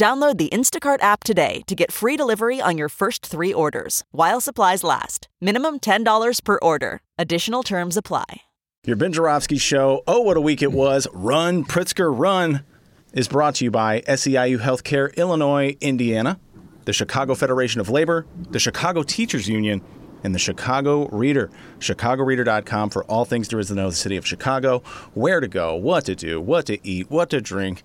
Download the Instacart app today to get free delivery on your first three orders while supplies last. Minimum $10 per order. Additional terms apply. Your Ben Joravsky show, Oh What a Week It Was, Run, Pritzker, Run, is brought to you by SEIU Healthcare, Illinois, Indiana, the Chicago Federation of Labor, the Chicago Teachers Union, and the Chicago Reader. ChicagoReader.com for all things there is to know the city of Chicago, where to go, what to do, what to eat, what to drink,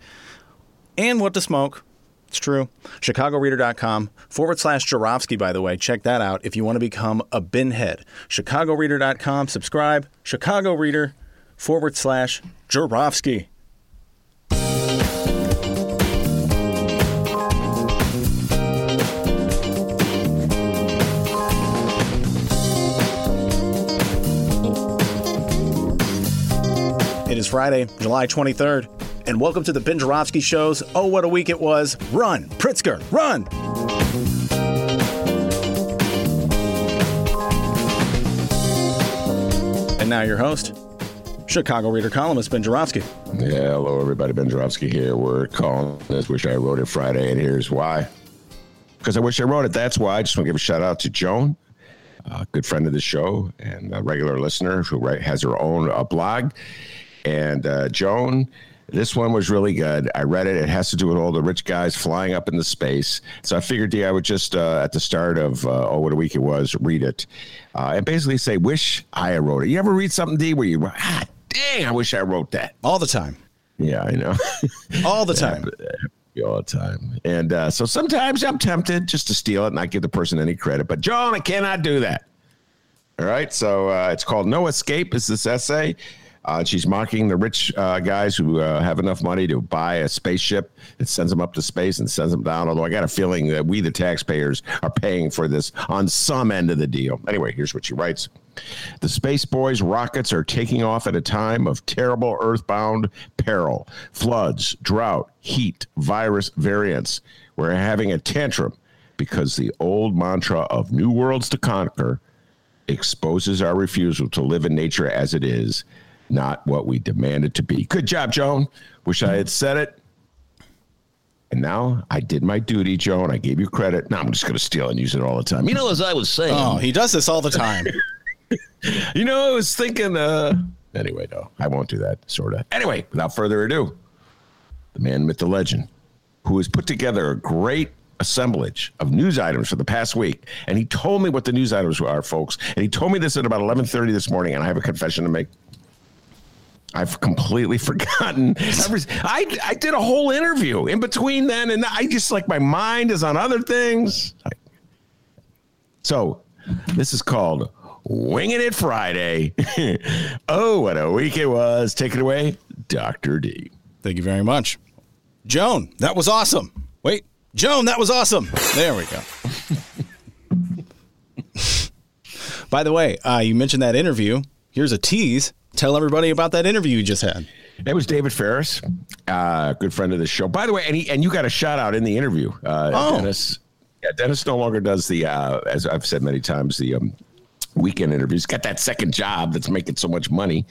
and what to smoke. It's true. ChicagoReader.com forward slash Joravsky, by the way. Check that out if you want to become a binhead. ChicagoReader.com, subscribe. Chicago Reader forward slash Joravsky. It is Friday, July 23rd, and welcome to the Ben Joravsky Show's Oh What a Week It Was. Run, Pritzker, run! And now your host, Chicago Reader columnist Ben Joravsky. Yeah, hello everybody. Ben Joravsky here. We're calling this Wish I Wrote It Friday, and here's why. Because I wish I wrote it. That's why. I just want to give a shout out to Joan, a good friend of the show and a regular listener who has her own uh, blog. And uh, Joan, this one was really good. I read it. It has to do with all the rich guys flying up into space. So I figured, D, I would just uh, at the start of uh, oh, what a week it was, read it, uh, and basically say, "Wish I wrote it." You ever read something, D, where you, ah, dang, I wish I wrote that. All the time. Yeah, I know. All the time. all the time. And uh, so sometimes I'm tempted just to steal it and not give the person any credit. But Joan, I cannot do that. All right. So uh, it's called No Escape. Is this essay? Uh, she's mocking the rich uh, guys who uh, have enough money to buy a spaceship that sends them up to space and sends them down. Although I got a feeling that we, the taxpayers, are paying for this on some end of the deal. Anyway, here's what she writes. The Space Boys rockets are taking off at a time of terrible earthbound peril floods, drought, heat, virus variants. We're having a tantrum because the old mantra of new worlds to conquer exposes our refusal to live in nature as it is, not what we demand it to be. Good job, Joan. Wish I had said it. And now I did my duty, Joan. I gave you credit. Now I'm just going to steal and use it all the time. You know, as I was saying. Oh, he does this all the time. You know, I was thinking, uh, anyway, no, I won't do that, sort of. Anyway, without further ado, the man, myth, the legend, who has put together a great assemblage of news items for the past week. And he told me what the news items are, folks. And he told me this at about 1130 this morning, and I have a confession to make. I've completely forgotten. I, I did a whole interview in between then, and I just like my mind is on other things. So, this is called Winging It Friday. oh, what a week it was. Take it away, Dr. D. Thank you very much. Joan, that was awesome. Wait, Joan, that was awesome. There we go. By the way, uh, you mentioned that interview. Here's a tease. Tell everybody about that interview you just had. It was David Faris, uh, good friend of the show. By the way, and, he, and you got a shout out in the interview. Uh, Oh. Dennis, yeah, Dennis no longer does the, uh, as I've said many times, the um, weekend interviews. Got that second job that's making so much money.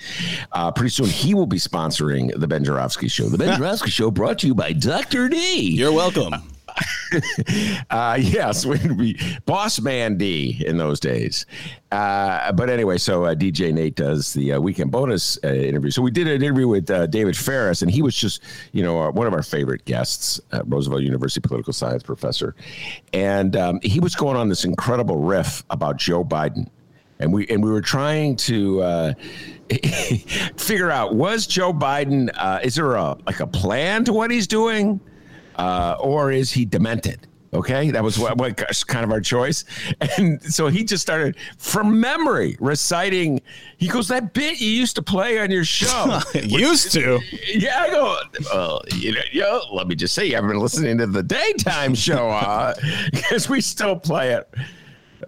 Uh, pretty soon he will be sponsoring the Ben Joravsky Show. The Ben Joravsky Show brought to you by Dr. D. You're welcome. Uh, yes, we'd be Boss Man D in those days. Uh, but anyway, so uh, DJ Nate does the uh, weekend bonus uh, interview. So we did an interview with uh, David Faris, and he was just, you know, one of our favorite guests, Roosevelt University political science professor, and um, he was going on this incredible riff about Joe Biden, and we and we were trying to. Uh, figure out was Joe Biden uh, is there a like a plan to what he's doing uh, or is he demented? Okay, that was what, what kind of our choice, and so he just started from memory reciting. He goes, "That bit you used to play on your show." used to, yeah. I go, well, you know, yo, let me just say, I've been listening to the daytime show because uh, we still play it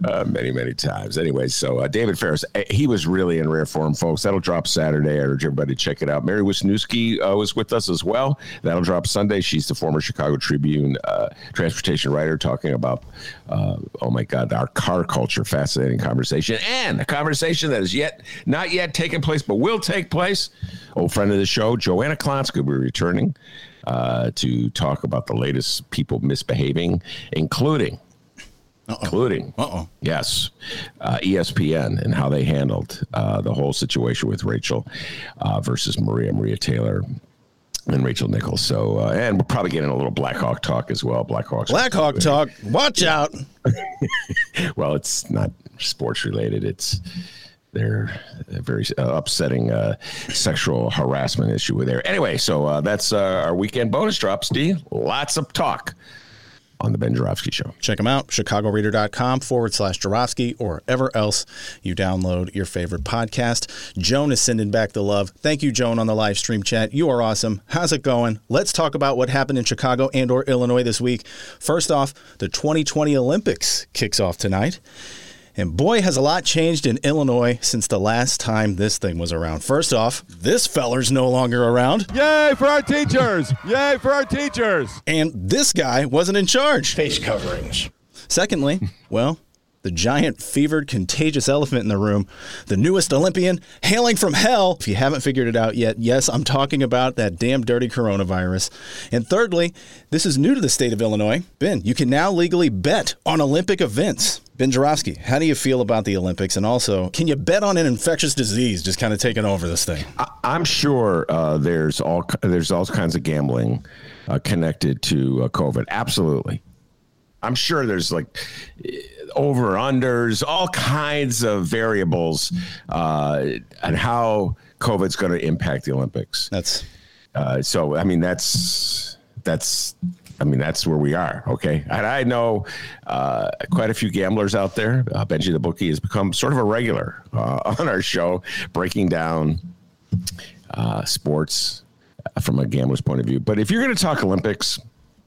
uh, many, many times. Anyway, so uh, David Faris, eh, he was really in rare form, folks. That'll drop Saturday. I urge everybody to check it out. Mary Wisniewski uh, was with us as well. That'll drop Sunday. She's the former Chicago Tribune uh, transportation writer talking about, uh, oh my God, our car culture. Fascinating conversation. And a conversation that is yet not yet taken place, but will take place. Old friend of the show, Joanna Klonsky, will be returning. Uh, to talk about the latest people misbehaving, including uh-oh. including Uh-oh. yes, uh, ESPN and how they handled uh, the whole situation with Rachel uh, versus Maria Maria Taylor and Rachel Nichols. So, uh, and we're probably getting a little Blackhawk talk as well. Blackhawks. Blackhawk talk. Watch out. well, it's not sports related. It's their very uh, upsetting uh, sexual harassment issue with there. Anyway, so uh, that's uh, our weekend bonus drops. D. Lots of talk on the Ben Joravsky Show. Check them out, chicagoreader.com forward slash Joravsky or ever else you download your favorite podcast. Joan is sending back the love. Thank you, Joan, on the live stream chat. You are awesome. How's it going? Let's talk about what happened in Chicago and or Illinois this week. First off, the 2020 Olympics kicks off tonight. And boy, has a lot changed in Illinois since the last time this thing was around. First off, this feller's no longer around. Yay for our teachers! Yay for our teachers! And this guy wasn't in charge. Face coverings. Secondly, well, the giant, fevered, contagious elephant in the room, the newest Olympian hailing from hell. If you haven't figured it out yet, yes, I'm talking about that damn dirty coronavirus. And thirdly, this is new to the state of Illinois. Ben, you can now legally bet on Olympic events. Ben Joravsky, how do you feel about the Olympics? And also, can you bet on an infectious disease just kind of taking over this thing? I, am sure uh, there's all there's all kinds of gambling uh, connected to uh, COVID. Absolutely, I'm sure there's like over unders, all kinds of variables, uh, and how COVID's going to impact the Olympics. That's uh, so. I mean, that's that's I mean, that's where we are. Okay. And I know uh, quite a few gamblers out there. Uh, Benji the Bookie has become sort of a regular uh, on our show, breaking down uh, sports from a gambler's point of view. But if you're going to talk Olympics,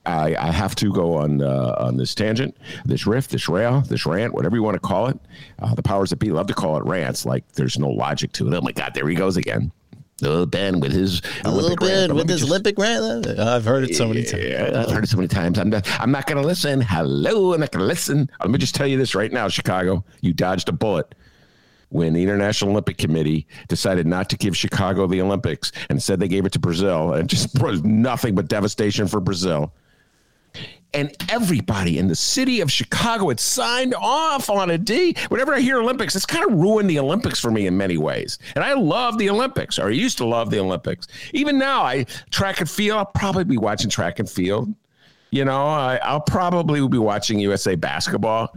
I, I, have to go on uh, on this tangent, this riff, this rail, this rant, whatever you want to call it. Uh, the powers that be love to call it rants, like there's no logic to it. Oh my God, there he goes again. Oh, Ben with his Olympic Ben with his just, Olympic rant. I've heard it so many times. Yeah, I've heard it so many times. I'm not, I'm not going to listen. Hello, I'm not going to listen. Let me just tell you this right now, Chicago. You dodged a bullet when the International Olympic Committee decided not to give Chicago the Olympics and said they gave it to Brazil, and just was nothing but devastation for Brazil and everybody in the city of Chicago had signed off on a D. Whenever I hear Olympics, it's kind of ruined the Olympics for me in many ways. And I love the Olympics, or I used to love the Olympics. Even now, I track and field. I'll probably be watching track and field. You know, I, will probably be watching USA basketball.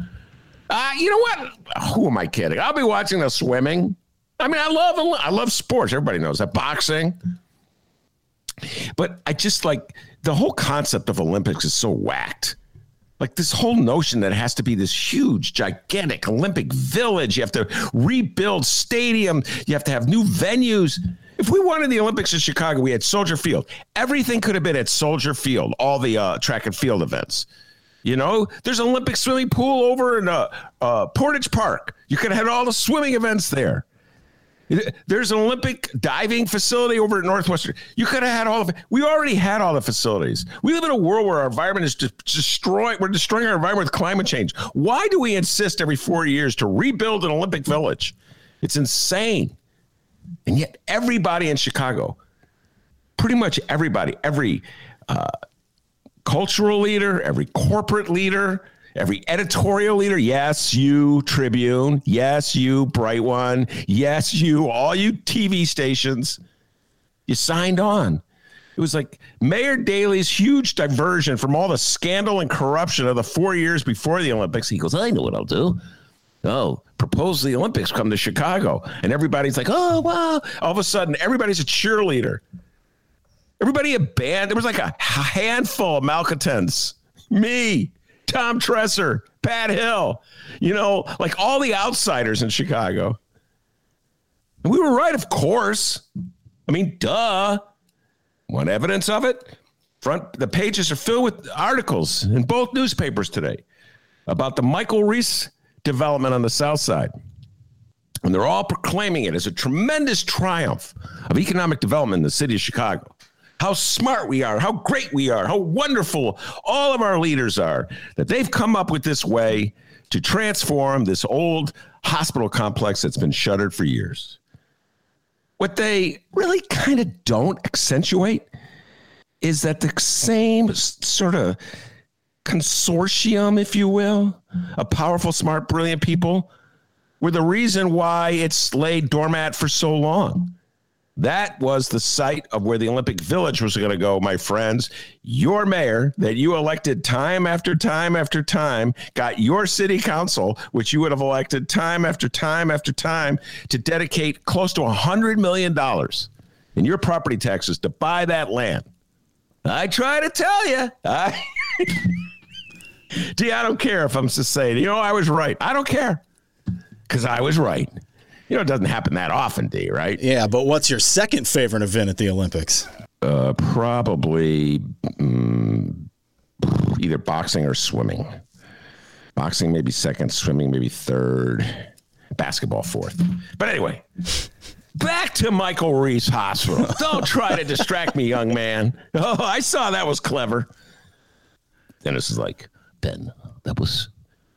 Uh, you know what? Who am I kidding? I'll be watching the swimming. I mean, I love I love sports. Everybody knows that boxing. But I just like the whole concept of Olympics is so whacked. Like this whole notion that it has to be this huge, gigantic Olympic village. You have to rebuild stadium. You have to have new venues. If we wanted the Olympics in Chicago, we had Soldier Field. Everything could have been at Soldier Field. All the uh, track and field events. You know, there's an Olympic swimming pool over in uh, uh, Portage Park. You could have had all the swimming events there. There's an Olympic diving facility over at Northwestern. You could have had all of it. We already had all the facilities. We live in a world where our environment is destroyed. We're destroying our environment with climate change. Why do we insist every four years to rebuild an Olympic village? It's insane. And yet, everybody in Chicago, pretty much everybody, every uh, cultural leader, every corporate leader, Every editorial leader, yes, you Tribune, yes, you Bright One, yes, you, all you TV stations, you signed on. It was like Mayor Daley's huge diversion from all the scandal and corruption of the four years before the Olympics. He goes, I know what I'll do. Oh, propose the Olympics come to Chicago. And everybody's like, oh, wow. All of a sudden, everybody's a cheerleader. Everybody a band. There was like a handful of malcontents. Me Tom Tresser, Pat Hill, you know, like all the outsiders in Chicago. And we were right, of course. I mean, duh. Want evidence of it? Front the pages are filled with articles in both newspapers today about the Michael Reese development on the south side. And they're all proclaiming it as a tremendous triumph of economic development in the city of Chicago. How smart we are, how great we are, how wonderful all of our leaders are, that they've come up with this way to transform this old hospital complex that's been shuttered for years. What they really kind of don't accentuate is that the same sort of consortium, if you will, of powerful, smart, brilliant people were the reason why it's laid doormat for so long. That was the site of where the Olympic Village was going to go, my friends. Your mayor that you elected time after time after time got your city council, which you would have elected time after time after time, to dedicate close to $100 million in your property taxes to buy that land. I try to tell you. I. D, I don't care if I'm just saying, you know, I was right. I don't care because I was right. You know, it doesn't happen that often, D, right? Yeah, but what's your second favorite event at the Olympics? Uh, probably um, either boxing or swimming. Boxing maybe second, swimming maybe third, basketball fourth. But anyway, back to Michael Reese Hospital. Don't try to distract me, young man. Oh, I saw that was clever. Dennis is like, Ben, that was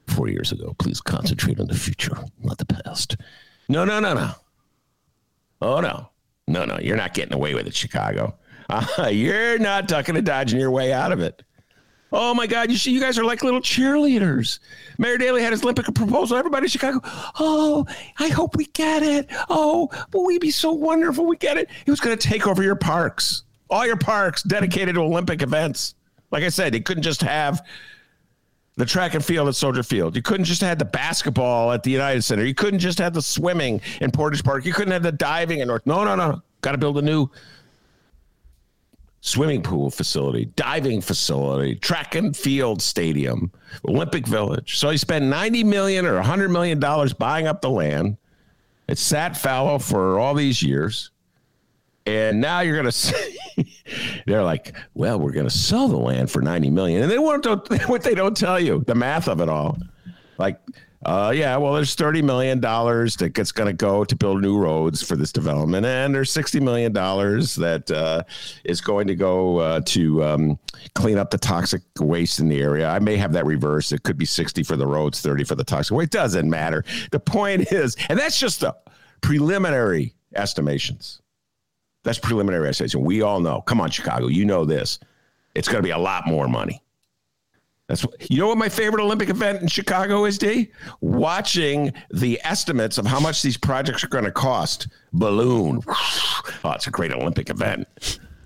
four years ago. Please concentrate on the future, not the past. No, no, no, no. Oh, no. No, no. You're not getting away with it, Chicago. Uh, you're not ducking and dodging your way out of it. Oh my God! You see, you guys are like little cheerleaders. Mayor Daley had his Olympic proposal. Everybody in Chicago. Oh, I hope we get it. Oh, will we be so wonderful? We get it. He was going to take over your parks, all your parks dedicated to Olympic events. Like I said, they couldn't just have the track and field at Soldier Field. You couldn't just have the basketball at the United Center. You couldn't just have the swimming in Portage Park. You couldn't have the diving in North. No, no, no. Got to build a new swimming pool facility, diving facility, track and field stadium, Olympic Village. So he spent 90 million or 100 million dollars buying up the land. It sat fallow for all these years. And now you're to see, they're like, well, we're to sell the land for 90 million. And they want to, what they don't tell you, the math of it all. Like, uh, yeah, well, there's $30 million that gets to go to build new roads for this development. And there's $60 million that uh, is going to go uh, to um, clean up the toxic waste in the area. I may have that reversed. It could be 60 for the roads, 30 for the toxic waste. It doesn't matter. The point is, and that's just the preliminary estimations. That's preliminary estimation. We all know. Come on, Chicago. You know this. It's going to be a lot more money. That's what, you know what my favorite Olympic event in Chicago is, D? Watching the estimates of how much these projects are going to cost. Balloon. Oh, it's a great Olympic event.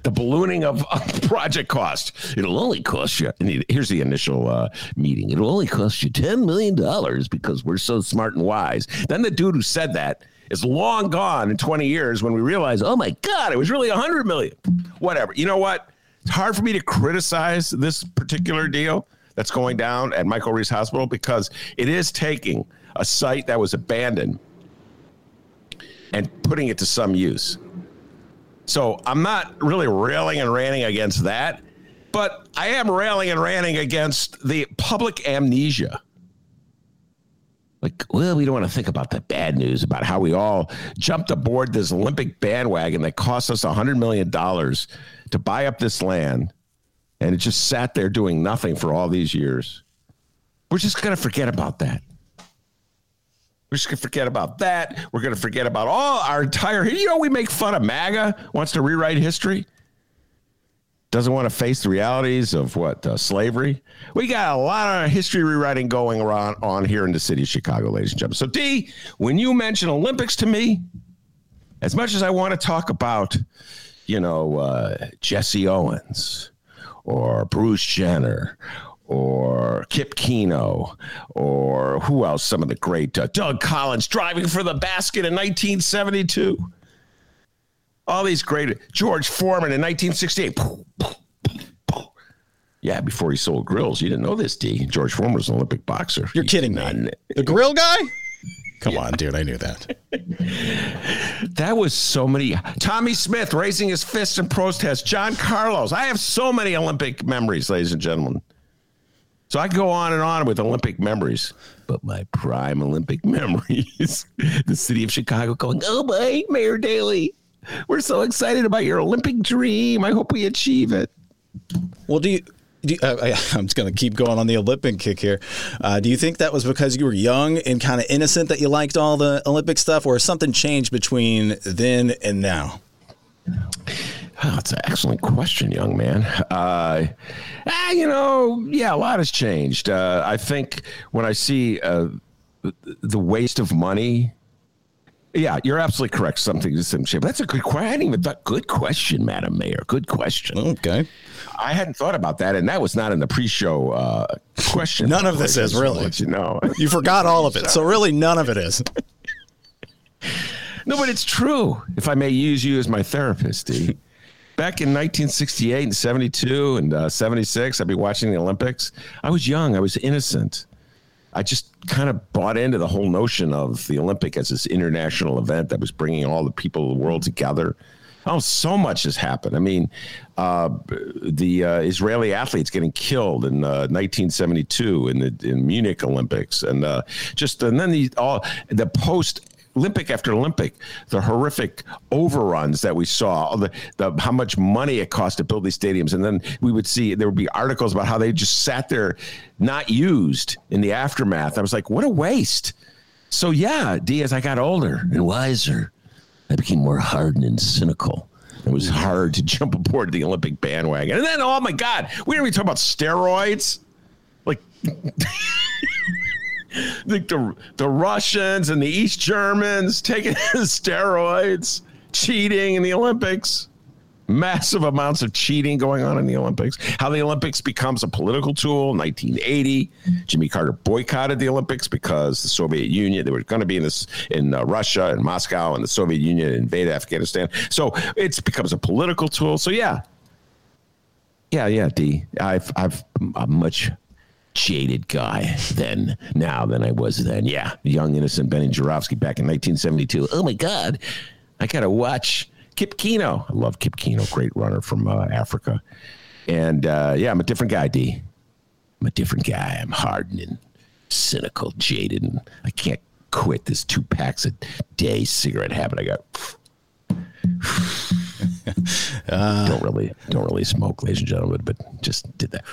The ballooning of, project cost. It'll only cost you. here's the initial uh, meeting. It'll only cost you ten million dollars because we're so smart and wise. Then the dude who said that is long gone in 20 years when we realize, oh my God, it was really 100 million. Whatever. You know what? It's hard for me to criticize this particular deal that's going down at Michael Reese Hospital because it is taking a site that was abandoned and putting it to some use. So I'm not really railing and ranting against that, but I am railing and ranting against the public amnesia like, well, we don't want to think about the bad news about how we all jumped aboard this Olympic bandwagon that cost us $100 million to buy up this land. And it just sat there doing nothing for all these years. We're just going to forget about that. We're just going to forget about that. We're going to forget about all our entire, you know, we make fun of MAGA, wants to rewrite history doesn't want to face the realities of what uh, slavery. We got a lot of history rewriting going around on here in the city of Chicago, ladies and gentlemen. So, D, when you mention Olympics to me, as much as I want to talk about, you know, uh, Jesse Owens or Bruce Jenner or Kip Keino, or who else? Some of the great uh, Doug Collins driving for the basket in 1972 all these great George Foreman in 1968. Yeah, before he sold grills. You didn't know this, D. George Foreman was an Olympic boxer. You're You kidding me. not- The grill guy? Come on, dude. I knew that. That was so many. Tommie Smith raising his fist in protest. John Carlos. I have so many Olympic memories, ladies and gentlemen. So I go on and on with Olympic memories. But my prime Olympic memories, the city of Chicago going, oh my, Mayor Daley, we're so excited about your Olympic dream. I hope we achieve it. Well, do you? Do you, uh, I, I'm just going to keep going on the Olympic kick here. Uh, do you think that was because you were young and kind of innocent that you liked all the Olympic stuff, or has something changed between then and now? Oh, that's an excellent question, young man. Uh, ah, you know, yeah, a lot has changed. Uh, I think when I see uh, the waste of money, yeah, you're absolutely correct. Something to some shape. That's a good question. I hadn't even thought. Good question, Madam Mayor. Good question. Okay. I hadn't thought about that, and that was not in the pre-show uh, question. None of this is, really. let You know. You forgot all of it, so really none of it is. No, but it's true. If I may use you as my therapist, D. Back in 1968 and 72 and uh, 76, I'd be watching the Olympics. I was young. I was innocent. I just kind of bought into the whole notion of the Olympic as this international event that was bringing all the people of the world together. Oh, so much has happened. I mean, uh, the uh, Israeli athletes getting killed in uh, 1972 in the in Munich Olympics, and uh, just and then the all the post Olympic after Olympic, the horrific overruns that we saw, the, the how much money it cost to build these stadiums, and then we would see there would be articles about how they just sat there, not used in the aftermath. I was like, what a waste. So yeah, D, as I got older and wiser, I became more hardened and cynical. It was hard to jump aboard the Olympic bandwagon. And then, oh my God, we didn't even talk about steroids. Like, like the, the Russians and the East Germans taking steroids, cheating in the Olympics. Massive amounts of cheating going on in the Olympics. How the Olympics becomes a political tool. 1980, Jimmy Carter boycotted the Olympics because the Soviet Union. They were going to be in this in uh, Russia and Moscow, and the Soviet Union invaded Afghanistan. So it becomes a political tool. So yeah, yeah, yeah. D. I've I've a much jaded guy then now than I was then. Yeah, young innocent Benny Joravsky back in 1972. Oh my God, I gotta watch Kip Keino. I love Kip Keino, great runner from uh, Africa. And uh, yeah, I'm a different guy, D. I'm a different guy. I'm hardened and cynical, jaded, and I can't quit this two packs a day cigarette habit I got. don't really, don't really smoke, ladies and gentlemen, but just did that.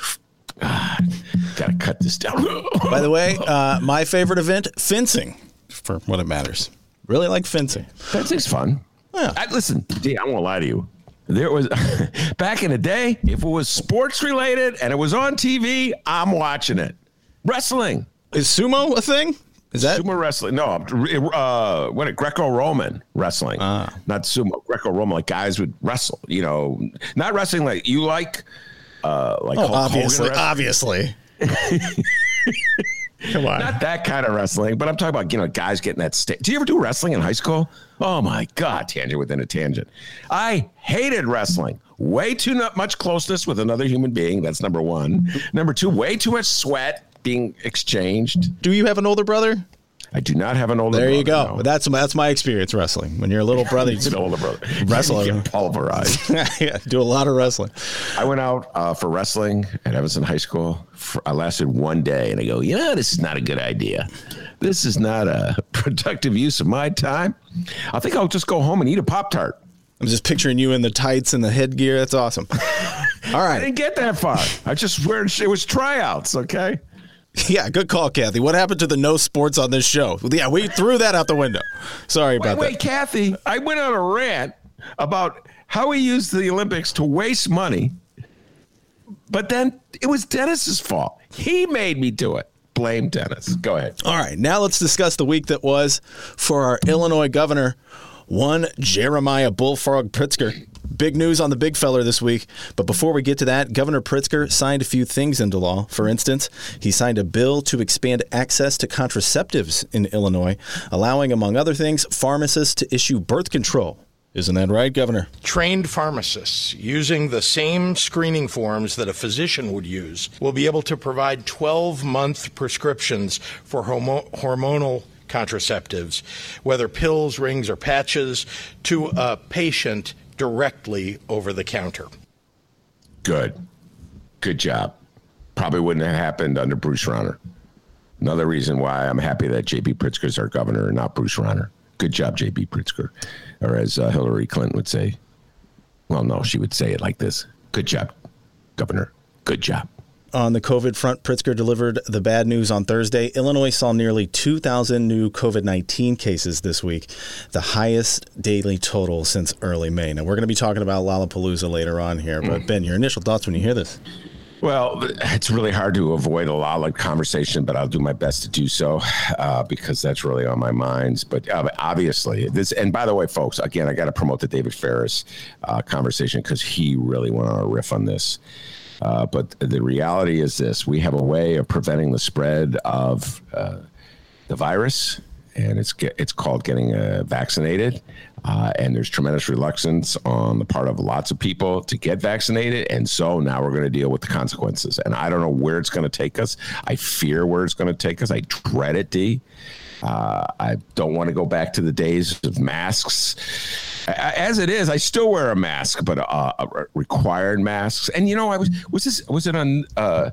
Ah, gotta cut this down. By the way, uh, my favorite event, fencing, for what it matters. Really like fencing. Fencing's fun. Yeah. I, listen, D, I won't lie to you. There was back in the day, if it was sports related and it was on TV, I'm watching it. Wrestling, Is sumo a thing? Is that sumo wrestling. No, uh, what? Greco-Roman wrestling, Ah. not sumo. Greco-Roman, like guys would wrestle. You know, not wrestling like you like, uh, like Oh, Hulk Hogan obviously, obviously. Come on. Not that kind of wrestling, but I'm talking about, you know, guys getting that state. Do you ever do wrestling in high school? Oh my God, tangent within a tangent. I hated wrestling. Way too nu- much closeness with another human being. That's number one. Number two, way too much sweat being exchanged. Do you have an older brother? I do not have an older There you brother, go. no. That's that's my experience wrestling. When you're a little brother, you It's an older brother. Wrestler. You get pulverized. yeah, do a lot of wrestling. I went out uh, for wrestling at Evanston High School. For, I lasted one day, and I go, you know, this is not a good idea. This is not a productive use of my time. I think I'll just go home and eat a pop tart. I'm just picturing you in the tights and the headgear. That's awesome. All right. I didn't get that far. I just where it was tryouts. Okay. Yeah, good call, Kathy. What happened to the no sports on this show? Yeah, we threw that out the window. Sorry about Wait, about wait, Kathy. I went on a rant about how we used the Olympics to waste money, but then it was Dennis's fault. He made me do it. Blame Dennis. Go ahead. All right, now let's discuss the week that was for our Illinois governor, one Jeremiah Bullfrog Pritzker. Big news on the big feller this week. But before we get to that, Governor Pritzker signed a few things into law. For instance, he signed a bill to expand access to contraceptives in Illinois, allowing, among other things, pharmacists to issue birth control Isn't that right, Governor? Trained pharmacists using the same screening forms that a physician would use will be able to provide 12 month prescriptions for homo- hormonal contraceptives, whether pills, rings, or patches, to a patient directly over the counter. Good. Good job. Probably wouldn't have happened under Bruce Rauner. Another reason why I'm happy that J.B. Pritzker is our governor and not Bruce Rauner. Good job, J.B. Pritzker. Or as uh, Hillary Clinton would say, well, no, she would say it like this Good job, Governor. Good job. On the COVID front, Pritzker delivered the bad news on Thursday. Illinois saw nearly 2,000 new COVID 19 cases this week, the highest daily total since early May. Now, we're going to be talking about Lollapalooza later on here, but Ben, your initial thoughts when you hear this? Well, it's really hard to avoid a of conversation, but I'll do my best to do so uh, because that's really on my minds. But uh, obviously, this, and by the way, folks, again, I got to promote the David Faris uh, conversation because he really went on a riff on this. Uh, but the reality is this we have a way of preventing the spread of uh, the virus and it's it's called getting uh, vaccinated. Uh, and there's tremendous reluctance on the part of lots of people to get vaccinated, and so now we're going to deal with the consequences. And I don't know where it's going to take us. I fear where it's going to take us. I dread it, D. Uh, I don't want to go back to the days of masks. As it is, I still wear a mask, but uh, required masks. And you know, I was was this was it on uh,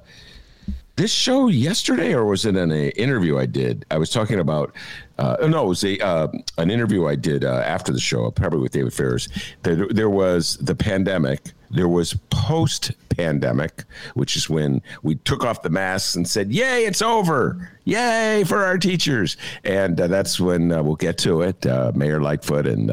this show yesterday, or was it in an interview I did? I was talking about. Uh, no, it was a uh, an interview I did uh, after the show, probably with David Faris. There, there was the pandemic. There was post pandemic, which is when we took off the masks and said, "Yay, it's over! Yay for our teachers!" And uh, that's when uh, we'll get to it. Uh, Mayor Lightfoot and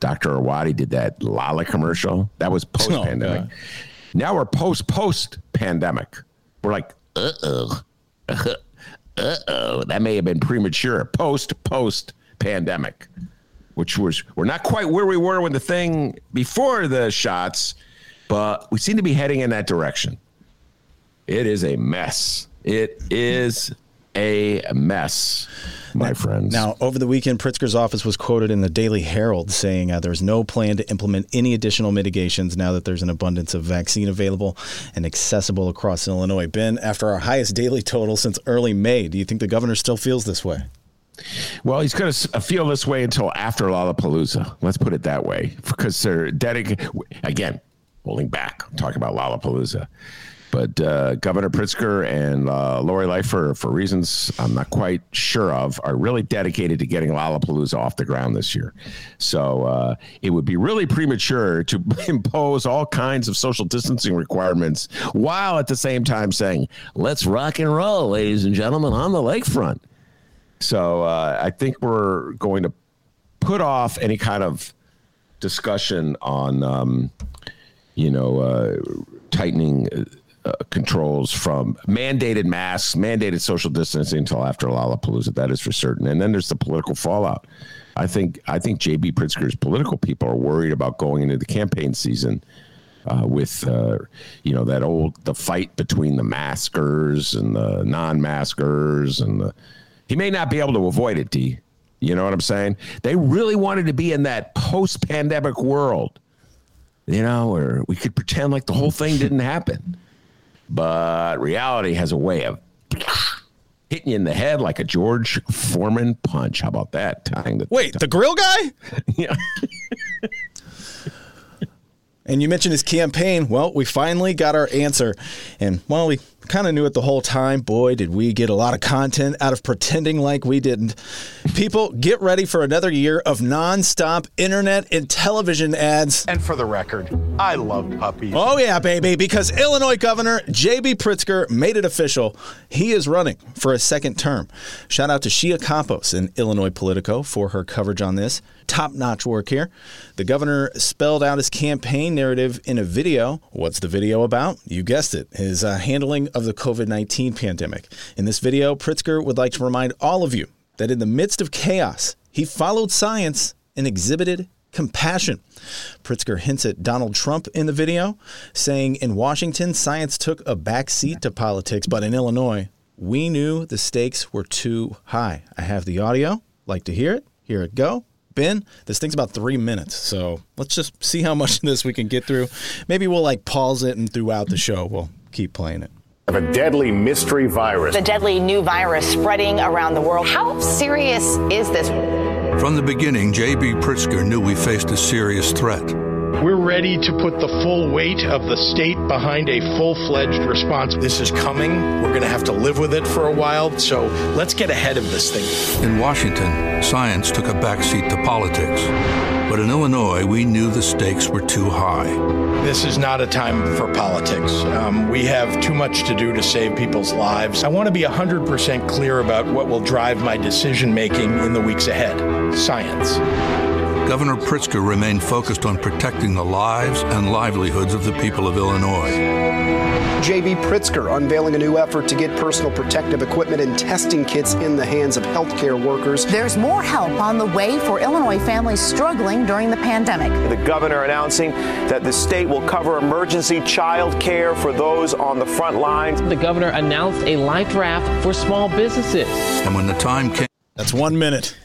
Dr. Arwady did that Lala commercial. That was post pandemic. Oh, now we're post post pandemic. We're like uh oh, uh oh, that may have been premature. Post post pandemic, which was we're not quite where we were when the thing before the shots, but we seem to be heading in that direction. It is a mess. It is a mess my now, friends. Now, over the weekend, Pritzker's office was quoted in the Daily Herald saying uh, there's no plan to implement any additional mitigations now that there's an abundance of vaccine available and accessible across Illinois. Ben, after our highest daily total since early May, do you think the governor still feels this way? Well, he's going to feel this way until after Lollapalooza. Let's put it that way, because they're dedicated. Again, holding back, talking about Lollapalooza. But uh, Governor Pritzker and uh, Lori Lightfoot, for reasons I'm not quite sure of, are really dedicated to getting Lollapalooza off the ground this year. So uh, it would be really premature to impose all kinds of social distancing requirements while at the same time saying, let's rock and roll, ladies and gentlemen, on the lakefront. So uh, I think we're going to put off any kind of discussion on, um, you know, uh, tightening uh, controls from mandated masks, mandated social distancing until after Lollapalooza. That is for certain. And then there's the political fallout. I think I think JB Pritzker's political people are worried about going into the campaign season uh, with uh, you know that old the fight between the maskers and the non-maskers and the, he may not be able to avoid it. D, you know what I'm saying? They really wanted to be in that post-pandemic world, you know, or we could pretend like the whole thing didn't happen. But reality has a way of hitting you in the head like a George Foreman punch. How about that? Tying the Wait, the grill guy? yeah. and you mentioned his campaign. Well, we finally got our answer. And well, we kind of knew it the whole time. Boy, did we get a lot of content out of pretending like we didn't. People, get ready for another year of nonstop internet and television ads. And for the record, I love puppies. Oh, yeah, baby, because Illinois Governor J.B. Pritzker made it official. He is running for a second term. Shout out to Shia Kapos in Illinois Politico for her coverage on this. Top notch work here. The governor spelled out his campaign narrative in a video. What's the video about? You guessed it his uh, handling of the COVID 19 pandemic. In this video, Pritzker would like to remind all of you that in the midst of chaos, he followed science and exhibited compassion. Pritzker hints at Donald Trump in the video, saying in Washington, science took a backseat to politics, but in Illinois, we knew the stakes were too high. I have the audio. Like to hear it? Here it go. Ben, this thing's about three minutes, so let's just see how much of this we can get through. Maybe we'll like pause it and throughout the show we'll keep playing it. Of a deadly mystery virus. The deadly new virus spreading around the world. How serious is this? From the beginning, J.B. Pritzker knew we faced a serious threat. We're ready to put the full weight of the state behind a full fledged response. This is coming. We're going to have to live with it for a while. So let's get ahead of this thing. In Washington, science took a backseat to politics. But in Illinois, we knew the stakes were too high. This is not a time for politics. Um, we have too much to do to save people's lives. I want to be 100% clear about what will drive my decision making in the weeks ahead science. Governor Pritzker remained focused on protecting the lives and livelihoods of the people of Illinois. J.B. Pritzker unveiling a new effort to get personal protective equipment and testing kits in the hands of healthcare workers. There's more help on the way for Illinois families struggling during the pandemic. The governor announcing that the state will cover emergency child care for those on the front lines. The governor announced a life raft for small businesses. And when the time came, That's one minute.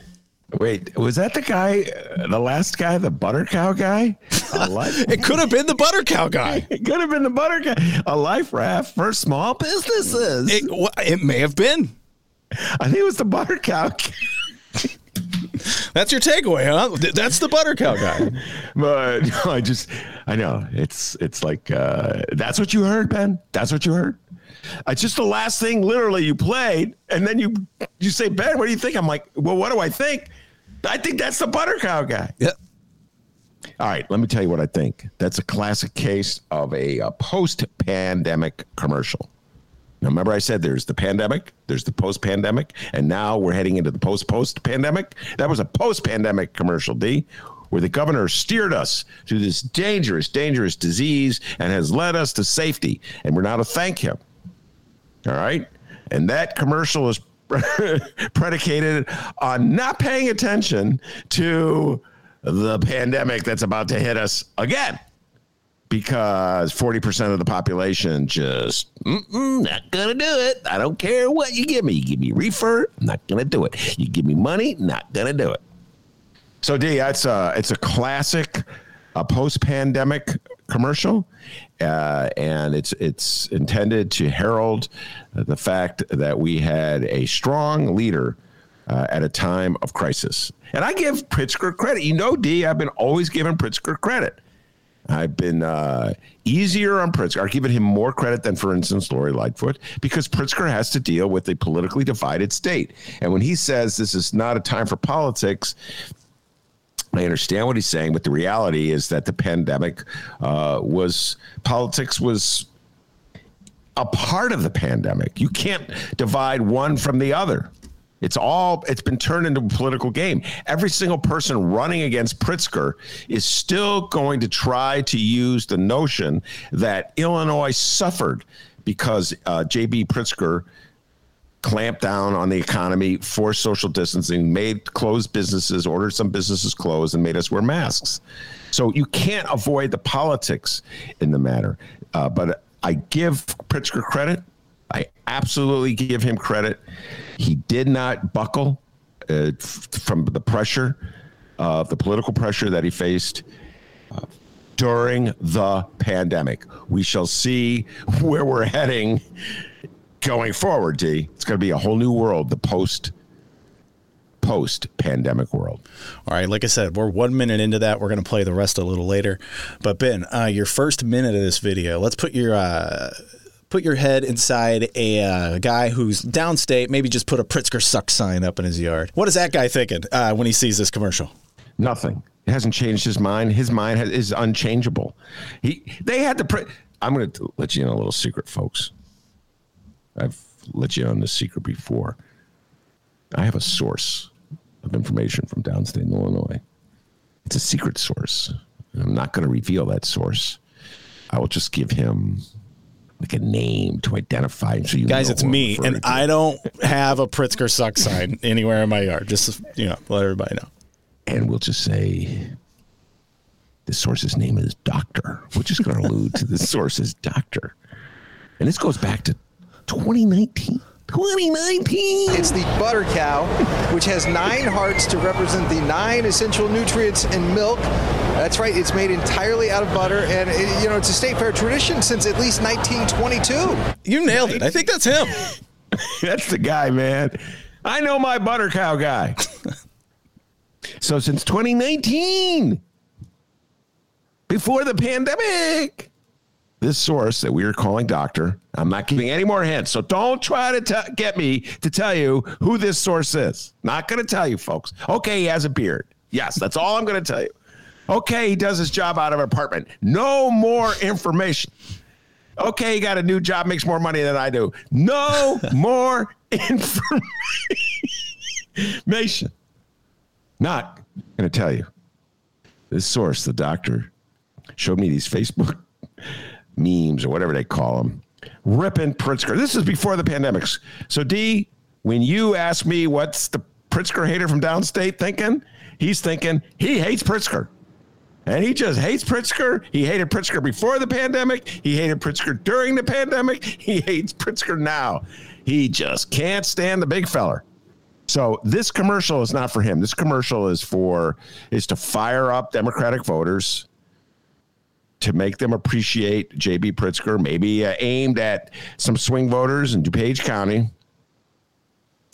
Wait, was that the guy, uh, the last guy, the butter cow guy? It could have been the butter cow guy. it could have been the butter cow. A life raft for small businesses. It, it may have been. I think it was the butter cow. That's your takeaway, huh? That's the butter cow guy. but no, I just, I know it's, it's like, uh, that's what you heard, Ben. That's what you heard. It's just the last thing, literally, you played, and then you, you say, Ben, what do you think? I'm like, well, what do I think? I think that's the butter cow guy. Yeah. All right, let me tell you what I think. That's a classic case of a, uh post-pandemic commercial. Now, remember I said there's the pandemic, there's the post-pandemic, and now we're heading into the post-post-pandemic. That was a post-pandemic commercial, D, where the governor steered us through this dangerous, dangerous disease and has led us to safety, and we're now to thank him. All right, and that commercial is predicated on not paying attention to the pandemic that's about to hit us again because 40% of the population just not gonna do it. I don't care what you give me. You give me reefer not gonna do it. You give me money not gonna do it. So d that's a it's a classic a post-pandemic commercial uh, and it's it's intended to herald the fact that we had a strong leader uh, at a time of crisis and i give pritzker credit you know d i've been always giving pritzker credit I've been uh, easier on Pritzker. I've given him more credit than, for instance, Lori Lightfoot, because Pritzker has to deal with a politically divided state. And when he says this is not a time for politics, I understand what he's saying, but the reality is that the pandemic uh, was politics was a part of the pandemic. You can't divide one from the other. It's all it's been turned into a political game. Every single person running against Pritzker is still going to try to use the notion that Illinois suffered because uh, J.B. Pritzker clamped down on the economy, forced social distancing, made closed businesses, ordered some businesses closed, and made us wear masks. So you can't avoid the politics in the matter. Uh, but I give Pritzker credit. I absolutely give him credit. He did not buckle uh, from the pressure, uh, the political pressure that he faced uh, during the pandemic. We shall see where we're heading going forward, D. It's going to be a whole new world, the post post pandemic world. All right, like I said, we're one minute into that. We're going to play the rest a little later. But Ben, uh, your first minute of this video, let's put your uh, put your head inside a uh, guy who's downstate. Maybe just put a Pritzker suck sign up in his yard. What is that guy thinking uh, when he sees this commercial? Nothing. It hasn't changed his mind. His mind has, is unchangeable. He they had the. Pre- I'm going to let you in a little secret, folks. I've let you on this secret before. I have a source of information from downstate Illinois. It's a secret source. And I'm not going to reveal that source. I will just give him like a name to identify him. So you Guys, it's me, and to. I don't have a Pritzker suck sign anywhere in my yard. Just you know, let everybody know. and we'll just say the source's name is Doctor. We're just going to allude to the source's Doctor, and this goes back to 2019. 2019. It's the butter cow, which has nine hearts to represent the nine essential nutrients in milk. That's right. It's made entirely out of butter, and it, you know it's a state fair tradition since at least 1922. You nailed it. I think that's him. That's the guy, man. I know my butter cow guy. so since 2019, before the pandemic, this source that we are calling doctor, I'm not giving any more hints. So don't try to t- get me to tell you who this source is. Not going to tell you, folks. Okay, he has a beard. Yes, that's all I'm going to tell you. Okay, he does his job out of an apartment. No more information. Okay, he got a new job, makes more money than I do. No more information. Not going to tell you. This source, the doctor, showed me these Facebook memes or whatever they call them, ripping Pritzker. This is before the pandemics. So, D, when you ask me what's the Pritzker hater from downstate thinking, he's thinking he hates Pritzker. And he just hates Pritzker. He hated Pritzker before the pandemic. He hated Pritzker during the pandemic. He hates Pritzker now. He just can't stand the big feller. So this commercial is not for him. This commercial is for is to fire up Democratic voters to make them appreciate JB Pritzker, maybe uh, aimed at some swing voters in DuPage County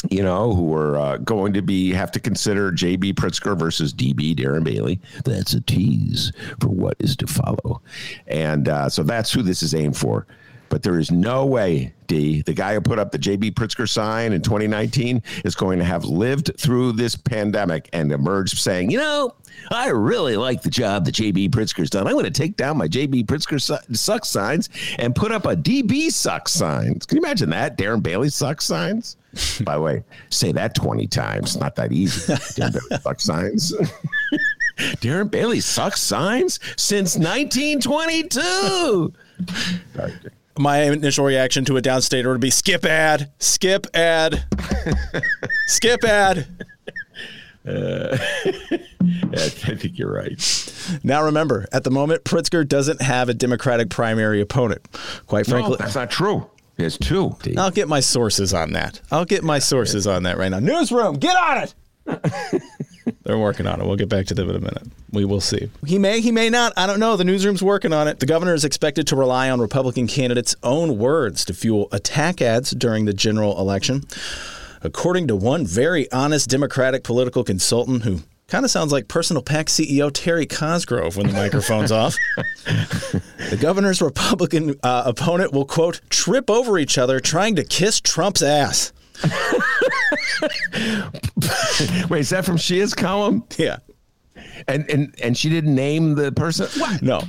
you know, who are uh, going to be have to consider JB Pritzker versus DB Darren Bailey. That's a tease for what is to follow, and uh, so that's who this is aimed for. But there is no way, D, the guy who put up the JB Pritzker sign in 2019 is going to have lived through this pandemic and emerged saying, you know, I really like the job that JB Pritzker's done. I'm going to take down my JB Pritzker su- sucks signs and put up a DB sucks signs. Can you imagine that? Darren Bailey sucks signs? By the way, say that 20 times. Not that easy. Darren Bailey sucks signs. Darren Bailey sucks signs since 1922. Sorry, My initial reaction to a downstater would be skip ad, skip ad, skip ad. Uh, I think you're right. Now remember, at the moment, Pritzker doesn't have a Democratic primary opponent. Quite frankly, no, that's not true. There's two. I'll get my sources on that. I'll get my sources on that right now. Newsroom, get on it. They're working on it. We'll get back to them in a minute. We will see. He may, he may not. I don't know. The newsroom's working on it. The governor is expected to rely on Republican candidates' own words to fuel attack ads during the general election. According to one very honest Democratic political consultant who kind of sounds like personal PAC CEO Terry Cosgrove when the microphone's off. The governor's Republican uh, opponent will, quote, trip over each other trying to kiss Trump's ass. Wait, is that from Shia's column? Yeah. And and and she didn't name the person? What? No.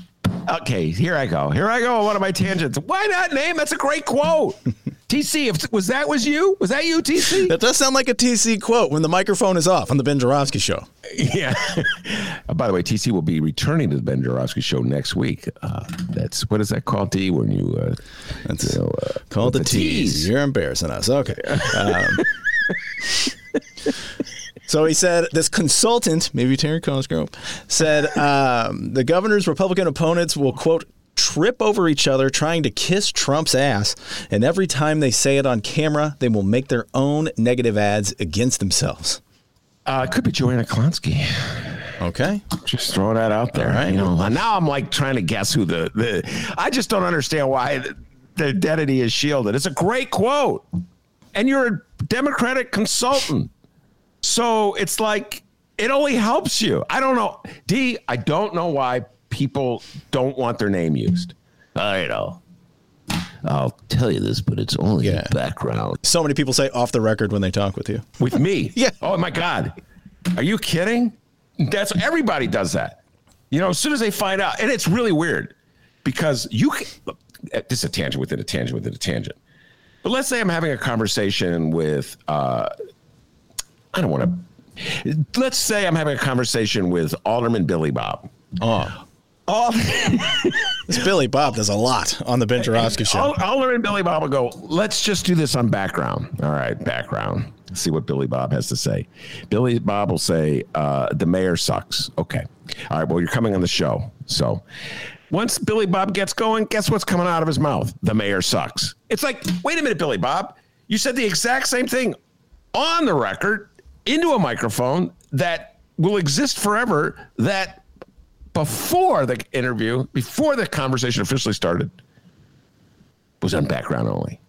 Okay, here I go. Here I go on one of my tangents. Why not name? That's a great quote. TC, if was that was you? Was that you, TC? That does sound like a TC quote when the microphone is off on the Ben Joravsky show. Yeah. uh, by the way, TC will be returning to the Ben Joravsky show next week. Uh, that's what is that called, D? When you uh, that's you know, uh, called the, with tease. You're embarrassing us. Okay. Um, So he said, this consultant, maybe Terry Cosgrove, said um, the governor's Republican opponents will, quote, trip over each other trying to kiss Trump's ass. And every time they say it on camera, they will make their own negative ads against themselves. Uh, it could be Joanna Klonsky. Okay. Just throw that out there. Right. You know, now I'm like trying to guess who the, the I just don't understand why the, the identity is shielded. It's a great quote. And you're a Democratic consultant. So it's like it only helps you. I don't know. D, I don't know why people don't want their name used. I know. I'll tell you this, but it's only Yeah. background. So many people say off the record when they talk with you. With me? Yeah. Oh my God. Are you kidding? That's everybody does that. You know, as soon as they find out, and it's really weird because you can, look, this is a tangent within a tangent within a tangent. But let's say I'm having a conversation with, uh, I don't want to, let's say I'm having a conversation with Alderman Billy Bob. Oh. All, This Billy Bob does a lot on the Ben Joravsky show. Al- Alderman Billy Bob will go, let's just do this on background. All right, background. See what Billy Bob has to say. Billy Bob will say, uh, the mayor sucks. Okay. All right, well, you're coming on the show. So once Billy Bob gets going, guess what's coming out of his mouth? The mayor sucks. It's like, wait a minute, Billy Bob. You said the exact same thing on the record into a microphone that will exist forever. That before the interview, before the conversation officially started, was on background only.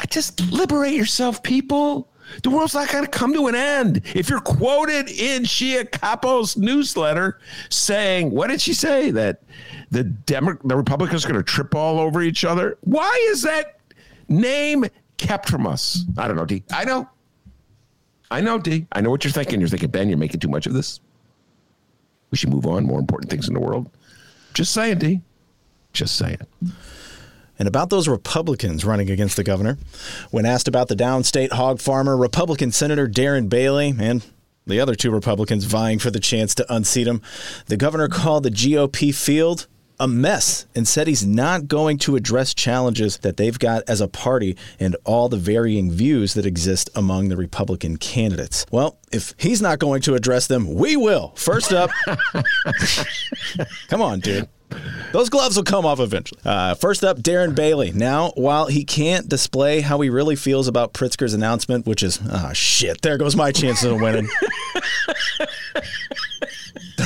I just liberate yourself, people. The world's not going to come to an end. If you're quoted in Shia Kapos' newsletter saying, what did she say? That the Demo- the Republicans are going to trip all over each other. Why is that name kept from us? I don't know, D. I know. I know, D. I know what you're thinking. You're thinking, Ben, you're making too much of this. We should move on. More important things in the world. Just saying, D. Just saying. And about those Republicans running against the governor, when asked about the downstate hog farmer, Republican Senator Darren Bailey and the other two Republicans vying for the chance to unseat him, the governor called the GOP field a mess and said he's not going to address challenges that they've got as a party and all the varying views that exist among the Republican candidates. Well, if he's not going to address them, we will. First up, come on, dude. Those gloves will come off eventually. Uh, first up, Darren Bailey. Now, while he can't display how he really feels about Pritzker's announcement, which is, ah, oh, shit, there goes my chances of winning.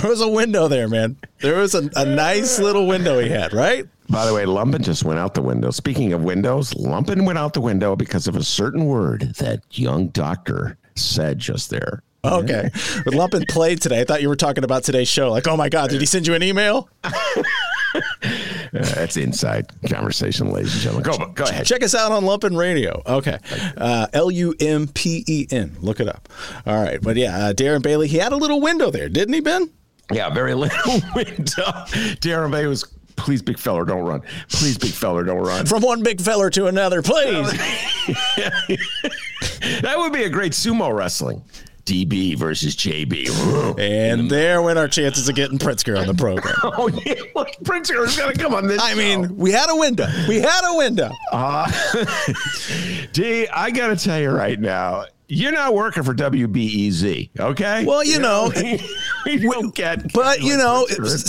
there was a window there, man. There was a, a nice little window he had, right? By the way, Lumpen just went out the window. Speaking of windows, Lumpen went out the window because of a certain word that young doctor said just there. Okay. But Lumpen played today. I thought you were talking about today's show. Like, oh my God, did he send you an email? Uh, that's inside conversation, ladies and gentlemen. Go, go ahead. Check us out on Lumpen Radio. Okay. Uh, L U M P E N. Look it up. All right. But yeah, uh, Darren Bailey, he had a little window there, didn't he, Ben? Yeah, very little window. Darren was please big feller don't run please big feller don't run from one big feller to another please that would be a great sumo wrestling DB versus JB. And there went our chances of getting Pritzker on the program. oh, yeah. Pritzker is going to come on this. I show. mean, we had a window. We had a window. Uh, D, I got to tell you right now, you're not working for WBEZ, okay? Well, you, you know, know we will get. But you know,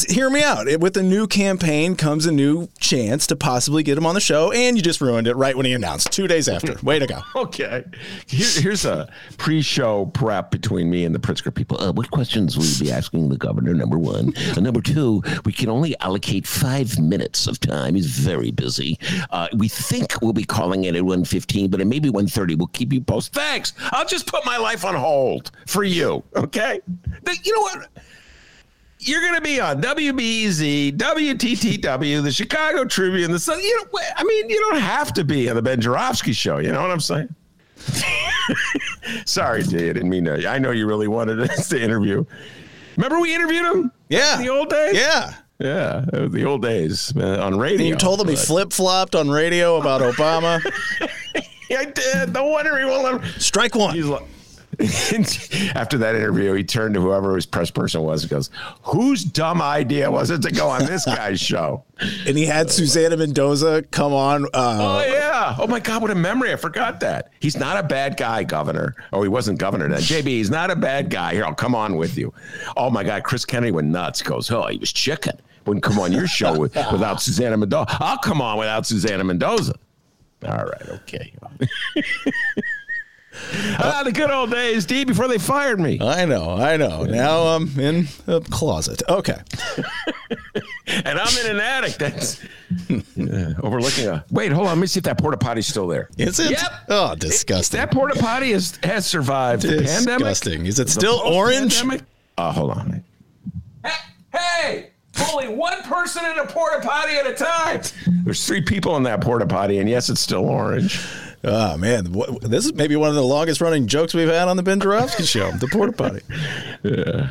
hear me out. With a new campaign comes a new chance to possibly get him on the show, and you just ruined it right when he announced two days after. Way to go. okay, Here, here's a pre-show prep between me and the Pritzker people. Uh, what questions will you be asking the governor? Number one, uh, number two, we can only allocate five minutes of time. He's very busy. Uh, we think we'll be calling it at 1:15, but it may be 1:30. We'll keep you posted. Thanks. I'll just put my life on hold for you. Okay. You know what? You're going to be on WBEZ, WTTW, the Chicago Tribune, the Sun. You know, I mean, you don't have to be on the Ben Joravsky show. You know what I'm saying? Sorry, D. I didn't mean to. I know you really wanted us to interview. Remember we interviewed him? Yeah. In the old days? Yeah. Yeah, the old days uh, on radio. And you told him but... he flip flopped on radio about Obama. I did. No wonder he won't let him. Strike one. He's like, after that interview, he turned to whoever his press person was and goes, Whose dumb idea was it to go on this guy's show? And he had Susana Mendoza come on. Uh, oh, yeah. Oh, my God. What a memory. I forgot that. He's not a bad guy, Governor. Oh, he wasn't governor then. JB, he's not a bad guy. Here, I'll come on with you. Oh, my God. Chris Kennedy went nuts. Goes, Oh, he was chicken. Wouldn't come on your show with, without Susana Mendoza. I'll come on without Susana Mendoza. All right, okay. ah, the good old days, D, before they fired me. I know, I know. Now I'm in a closet. Okay. and I'm in an attic that's uh, overlooking a. Wait, hold on. Let me see if that porta potty's still there. Is it? Yep. Oh, disgusting. It, that porta potty has has survived disgusting. the pandemic. Disgusting. Is it still orange? Uh, hold on. Hey! hey! Only one person in a porta potty at a time. There's three people in that porta potty, and yes, it's still orange. Oh man, this is maybe one of the longest running jokes we've had on the Ben Joravsky show. The porta potty. Yeah.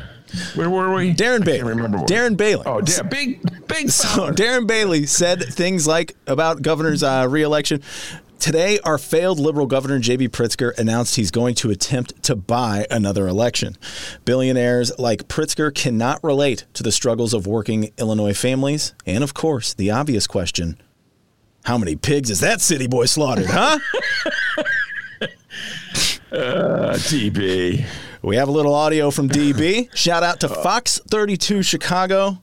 Where were we? Darren Bailey. remember. Darren Bailey. Oh, yeah, big, big. So Darren Bailey said things like about governor's uh, reelection. Today, our failed liberal governor, J.B. Pritzker, announced he's going to attempt to buy another election. Billionaires like Pritzker cannot relate to the struggles of working Illinois families. And of course, the obvious question how many pigs is that city boy slaughtered, huh? uh, DB. We have a little audio from DB. Shout out to Fox 32 Chicago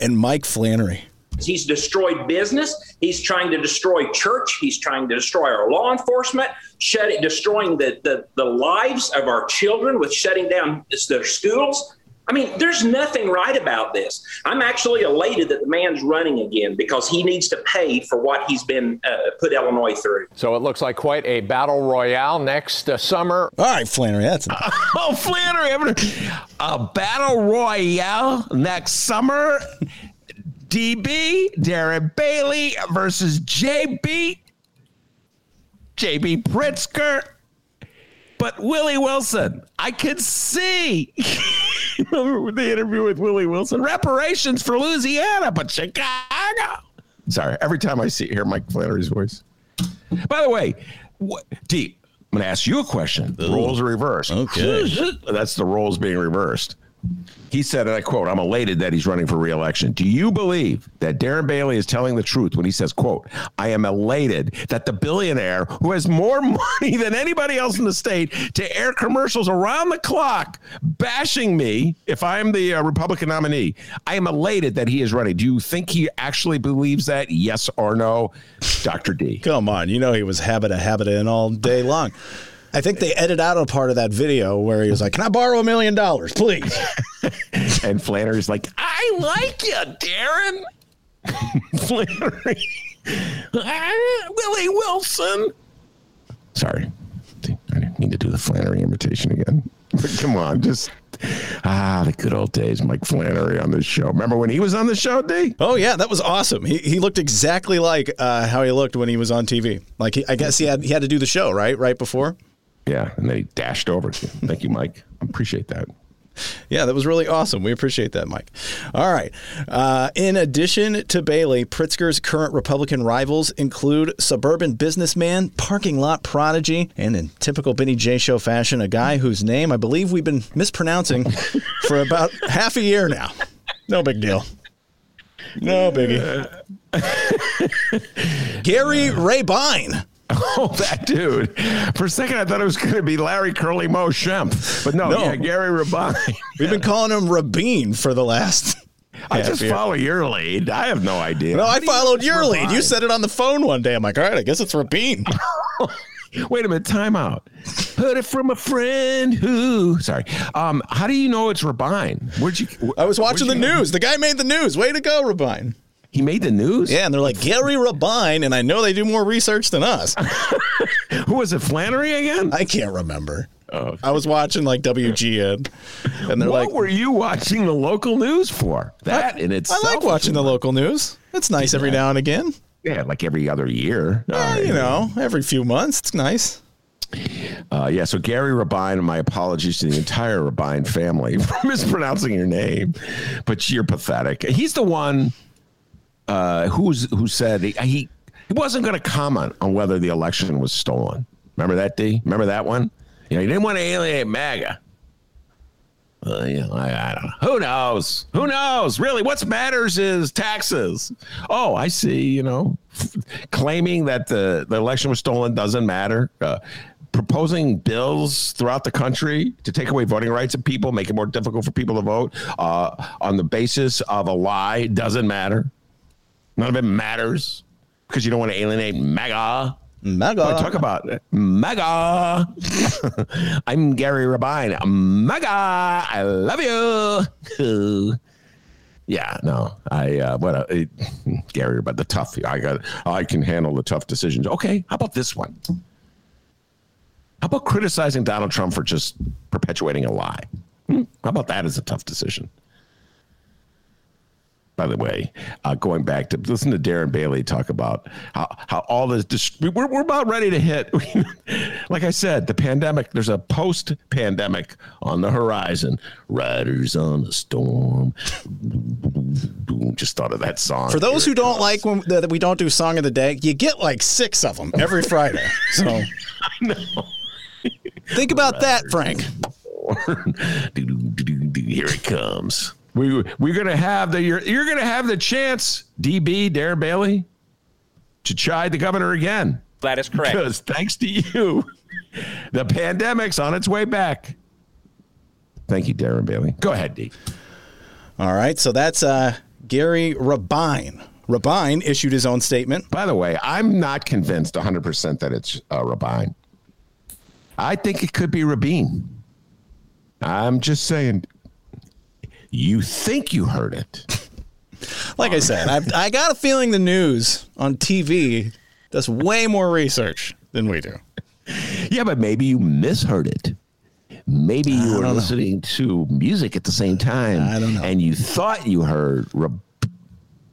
and Mike Flannery. He's destroyed business. He's trying to destroy church. He's trying to destroy our law enforcement, shutting, destroying the, the, the lives of our children with shutting down their schools. I mean, there's nothing right about this. I'm actually elated that the man's running again because he needs to pay for what he's been uh, put Illinois through. So it looks like quite a battle royale next uh, summer. All right, Flannery, that's oh Flannery, a battle royale next summer. DB Darren Bailey versus JB JB Pritzker. But Willie Wilson, I could see. Remember the interview with Willie Wilson? Reparations for Louisiana, but Chicago. Sorry, every time I see hear Mike Flannery's voice. By the way, what, D, I'm going to ask you a question. The roles are reversed. Okay. That's the roles being reversed. He said, and I quote, I'm elated that he's running for reelection. Do you believe that Darren Bailey is telling the truth when he says, quote, I am elated that the billionaire who has more money than anybody else in the state to air commercials around the clock bashing me if I'm the uh, Republican nominee, I am elated that he is running. Do you think he actually believes that? Yes or no? Dr. D. Come on. You know he was habit a habit in all day long. I think they edited out a part of that video where he was like, "Can I borrow a million dollars, please?" and Flannery's like, "I like you, Darren." Flannery, Willie Wilson. Sorry, I didn't mean to do the Flannery invitation again. But come on, just ah, the good old days. Mike Flannery on this show. Remember when he was on the show, D? Oh yeah, that was awesome. He, he looked exactly like uh, how he looked when he was on TV. Like he, I guess he had he had to do the show right right before. Yeah, and then he dashed over. To you. Thank you, Mike. I appreciate that. Yeah, that was really awesome. We appreciate that, Mike. All right. Uh, in addition to Bailey, Pritzker's current Republican rivals include suburban businessman, parking lot prodigy, and in typical Benny J Show fashion, a guy whose name I believe we've been mispronouncing for about half a year now. No big deal. No biggie. Gary Rabine. Oh, that dude. For a second, I thought it was going to be Larry Curly Moe Shemp. But no, no. yeah, Gary Rabine. We've been calling him Rabine for the last. I just year. follow your lead. I have no idea. No, I followed your Rabine? lead. You said it on the phone one day. I'm like, all right, I guess it's Rabine. Wait a minute, time out. Heard it from a friend who. Sorry. Um, how do you know it's Rabine? Where'd you? I was watching the news. The guy made the news. Way to go, Rabine. He made the news? Yeah, and they're like, Gary Rabine, and I know they do more research than us. Who was it, Flannery again? I can't remember. Oh, I was watching like WGN, and they're what like, "What were you watching the local news for?" That I, in itself, I like watching the local news. It's nice every now and again. Yeah, like every other year. Yeah, right. you know, every few months. It's nice. Uh, yeah, so Gary Rabine, my apologies to the entire Rabine family for mispronouncing your name, but you're pathetic. He's the one uh, who's who said he, he, wasn't going to comment on whether the election was stolen. Remember that, D? Remember that one? You know, he didn't want to alienate MAGA. Uh, you know, I, I, don't know. Who knows? Who knows? Really, what matters is taxes. Oh, I see. You know, claiming that the, the election was stolen doesn't matter. Uh, proposing bills throughout the country to take away voting rights of people, make it more difficult for people to vote uh, on the basis of a lie doesn't matter. None of it matters because you don't want to alienate MAGA. MAGA. Talk about it. MAGA. I'm Gary Rabine. MAGA. I love you. yeah, no, I uh, what a, it, Gary, but the tough. I got. I can handle the tough decisions. Okay, how about this one? How about criticizing Donald Trump for just perpetuating a lie? Hmm? How about that as a tough decision? By the way, uh, going back to listen to Darren Bailey talk about how, how all this, we're, we're about ready to hit. like I said, the pandemic, there's a post pandemic on the horizon. Riders on the storm. Just thought of that song. For those who don't like when that we don't do song of the day, you get like six of them every Friday. So I know. Think about that, Frank. Here it comes. We we're gonna have the you're you're gonna have the chance, DB Darren Bailey, to chide the governor again. That is correct. Because thanks to you, the pandemic's on its way back. Thank you, Darren Bailey. Go ahead, D. All right, so that's uh, Gary Rabine Rabine issued his own statement. By the way, I'm not convinced 100% that it's uh, Rabine. I think it could be Rabine. I'm just saying, you think you heard it. Like I said, I've, I got a feeling the news on TV does way more research than we do. Yeah, but maybe you misheard it. Maybe you were listening to music at the same time. I don't know. And you thought you heard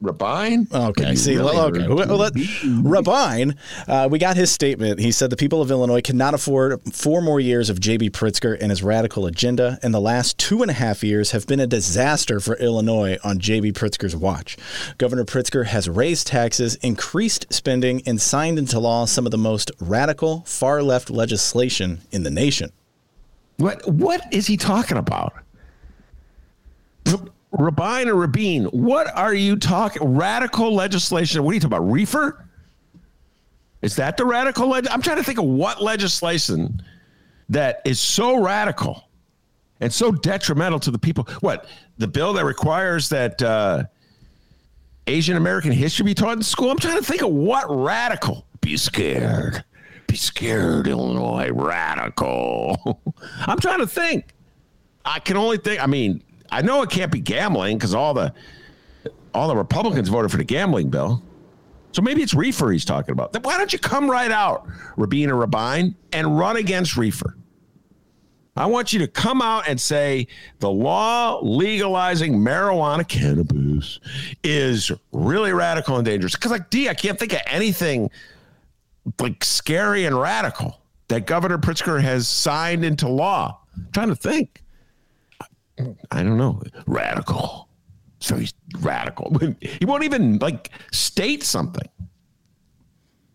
Rabine? Okay, see, really well, okay. Well, let, Rabine, uh, we got his statement. He said the people of Illinois cannot afford four more years of J.B. Pritzker and his radical agenda, and the last two and a half years have been a disaster for Illinois on J.B. Pritzker's watch. Governor Pritzker has raised taxes, increased spending, and signed into law some of the most radical, far left legislation in the nation. What What is he talking about? Rabine or Rabine? What are you talking? Radical legislation? What are you talking about? Reefer? Is that the radical? Leg- I'm trying to think of what legislation that is so radical and so detrimental to the people. What the bill that requires that uh, Asian American history be taught in school? I'm trying to think of what radical. Be scared. Be scared, Illinois. Radical. I'm trying to think. I can only think. I mean, I know it can't be gambling because all the all the Republicans voted for the gambling bill. So maybe it's Reefer he's talking about. Then why don't you come right out, Rabina Rabine, and run against Reefer? I want you to come out and say the law legalizing marijuana cannabis is really radical and dangerous. Because, like, D, I can't think of anything like scary and radical that Governor Pritzker has signed into law. I'm trying to think. I don't know. Radical. So he's radical. He won't even like state something.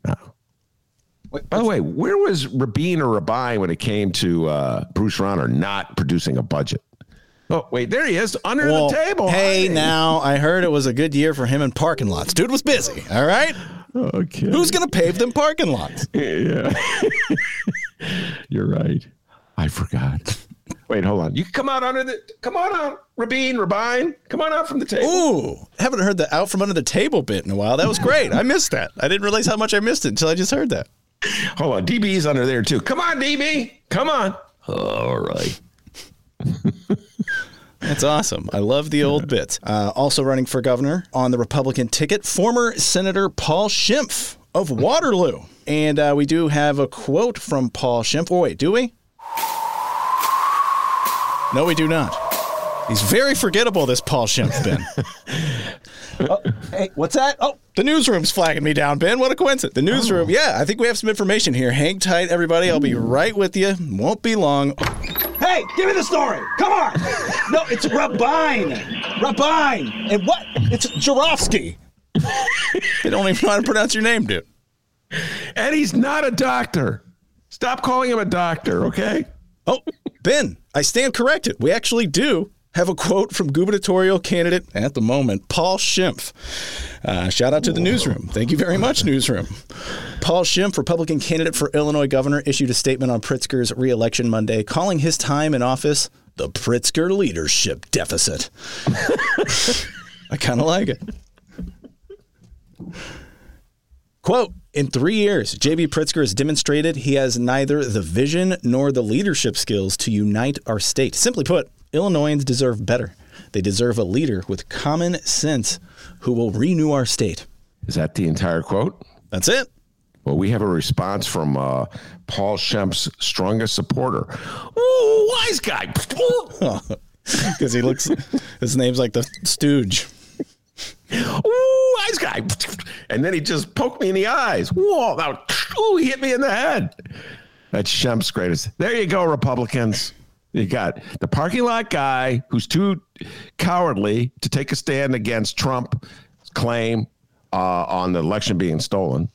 No. By the way, where was Rabin or Rabai when it came to uh, Bruce Rauner not producing a budget? Oh, wait, there he is under Well, the table. Hey, Hi. now I heard it was a good year for him in parking lots. Dude was busy. All right. Okay. Who's gonna pave them parking lots? Yeah. You're right. I forgot. Wait, hold on. You can come out under the come on out, Rabine, Rabine. Come on out from the table. Ooh, haven't heard the out from under the table bit in a while. That was great. I missed that. I didn't realize how much I missed it until I just heard that. Hold on. DB's under there too. Come on, DB. Come on. All right. That's awesome. I love the old bits. Uh, also running for governor on the Republican ticket, former Senator Paul Schimpf of Waterloo. And uh, we do have a quote from Paul Schimpf. Oh, wait, do we? No, we do not. He's very forgettable, this Paul Schimpf, Ben. oh, hey, what's that? Oh, the newsroom's flagging me down, Ben. What a coincidence. The newsroom. Oh. Yeah, I think we have some information here. Hang tight, everybody. I'll be right with you. Won't be long. Hey, give me the story. Come on. No, it's Rabine. Rabine. And what? It's Jarofsky. they don't even know how to pronounce your name, dude. And he's not a doctor. Stop calling him a doctor, okay? Oh, Ben, I stand corrected. We actually do have a quote from gubernatorial candidate at the moment, Paul Schimpf. Uh, shout out to the newsroom. Thank you very much, newsroom. Paul Schimpf, Republican candidate for Illinois governor, issued a statement on Pritzker's reelection Monday, calling his time in office the Pritzker leadership deficit. I kind of like it. Quote, in three years, J.B. Pritzker has demonstrated he has neither the vision nor the leadership skills to unite our state. Simply put, Illinoisans deserve better. They deserve a leader with common sense who will renew our state. Is that the entire quote? That's it. Well, we have a response from uh, Paul Schemp's strongest supporter. Ooh, wise guy. Because he looks, his name's like the Stooge. Ooh, wise guy. And then he just poked me in the eyes. Whoa, that, ooh, he hit me in the head. That's Schemp's greatest. There you go, Republicans. You got the parking lot guy who's too cowardly to take a stand against Trump's claim uh, on the election being stolen.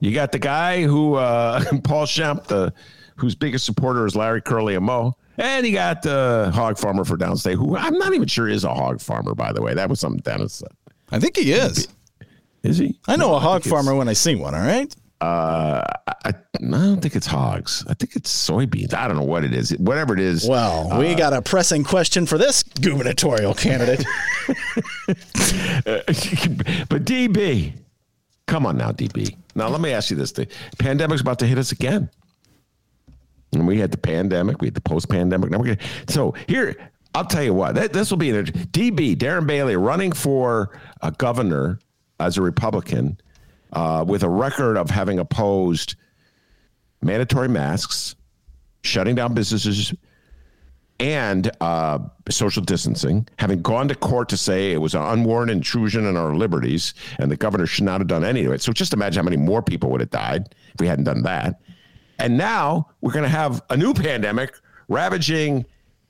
You got the guy who uh, Paul Schemp, the whose biggest supporter is Larry Curly and Mo. And you got the hog farmer for downstate, who I'm not even sure is a hog farmer, by the way. That was something Dennis said. I think he is. Is he? I know No, a hog farmer when I see one, all right? Uh, I, I don't think it's hogs. I think it's soybeans. I don't know what it is. Whatever it is. Well, we uh, got a pressing question for this gubernatorial candidate. but DB, come on now, DB. Now let me ask you this: the pandemic's about to hit us again. And we had the pandemic, we had the post-pandemic. Now we're gonna, so here, I'll tell you what. This will be an DB Darren Bailey running for a governor as a Republican uh, with a record of having opposed mandatory masks, shutting down businesses, and uh, social distancing, having gone to court to say it was an unwarranted intrusion on our liberties, and the governor should not have done any of it. So just imagine how many more people would have died if we hadn't done that. And now we're going to have a new pandemic ravaging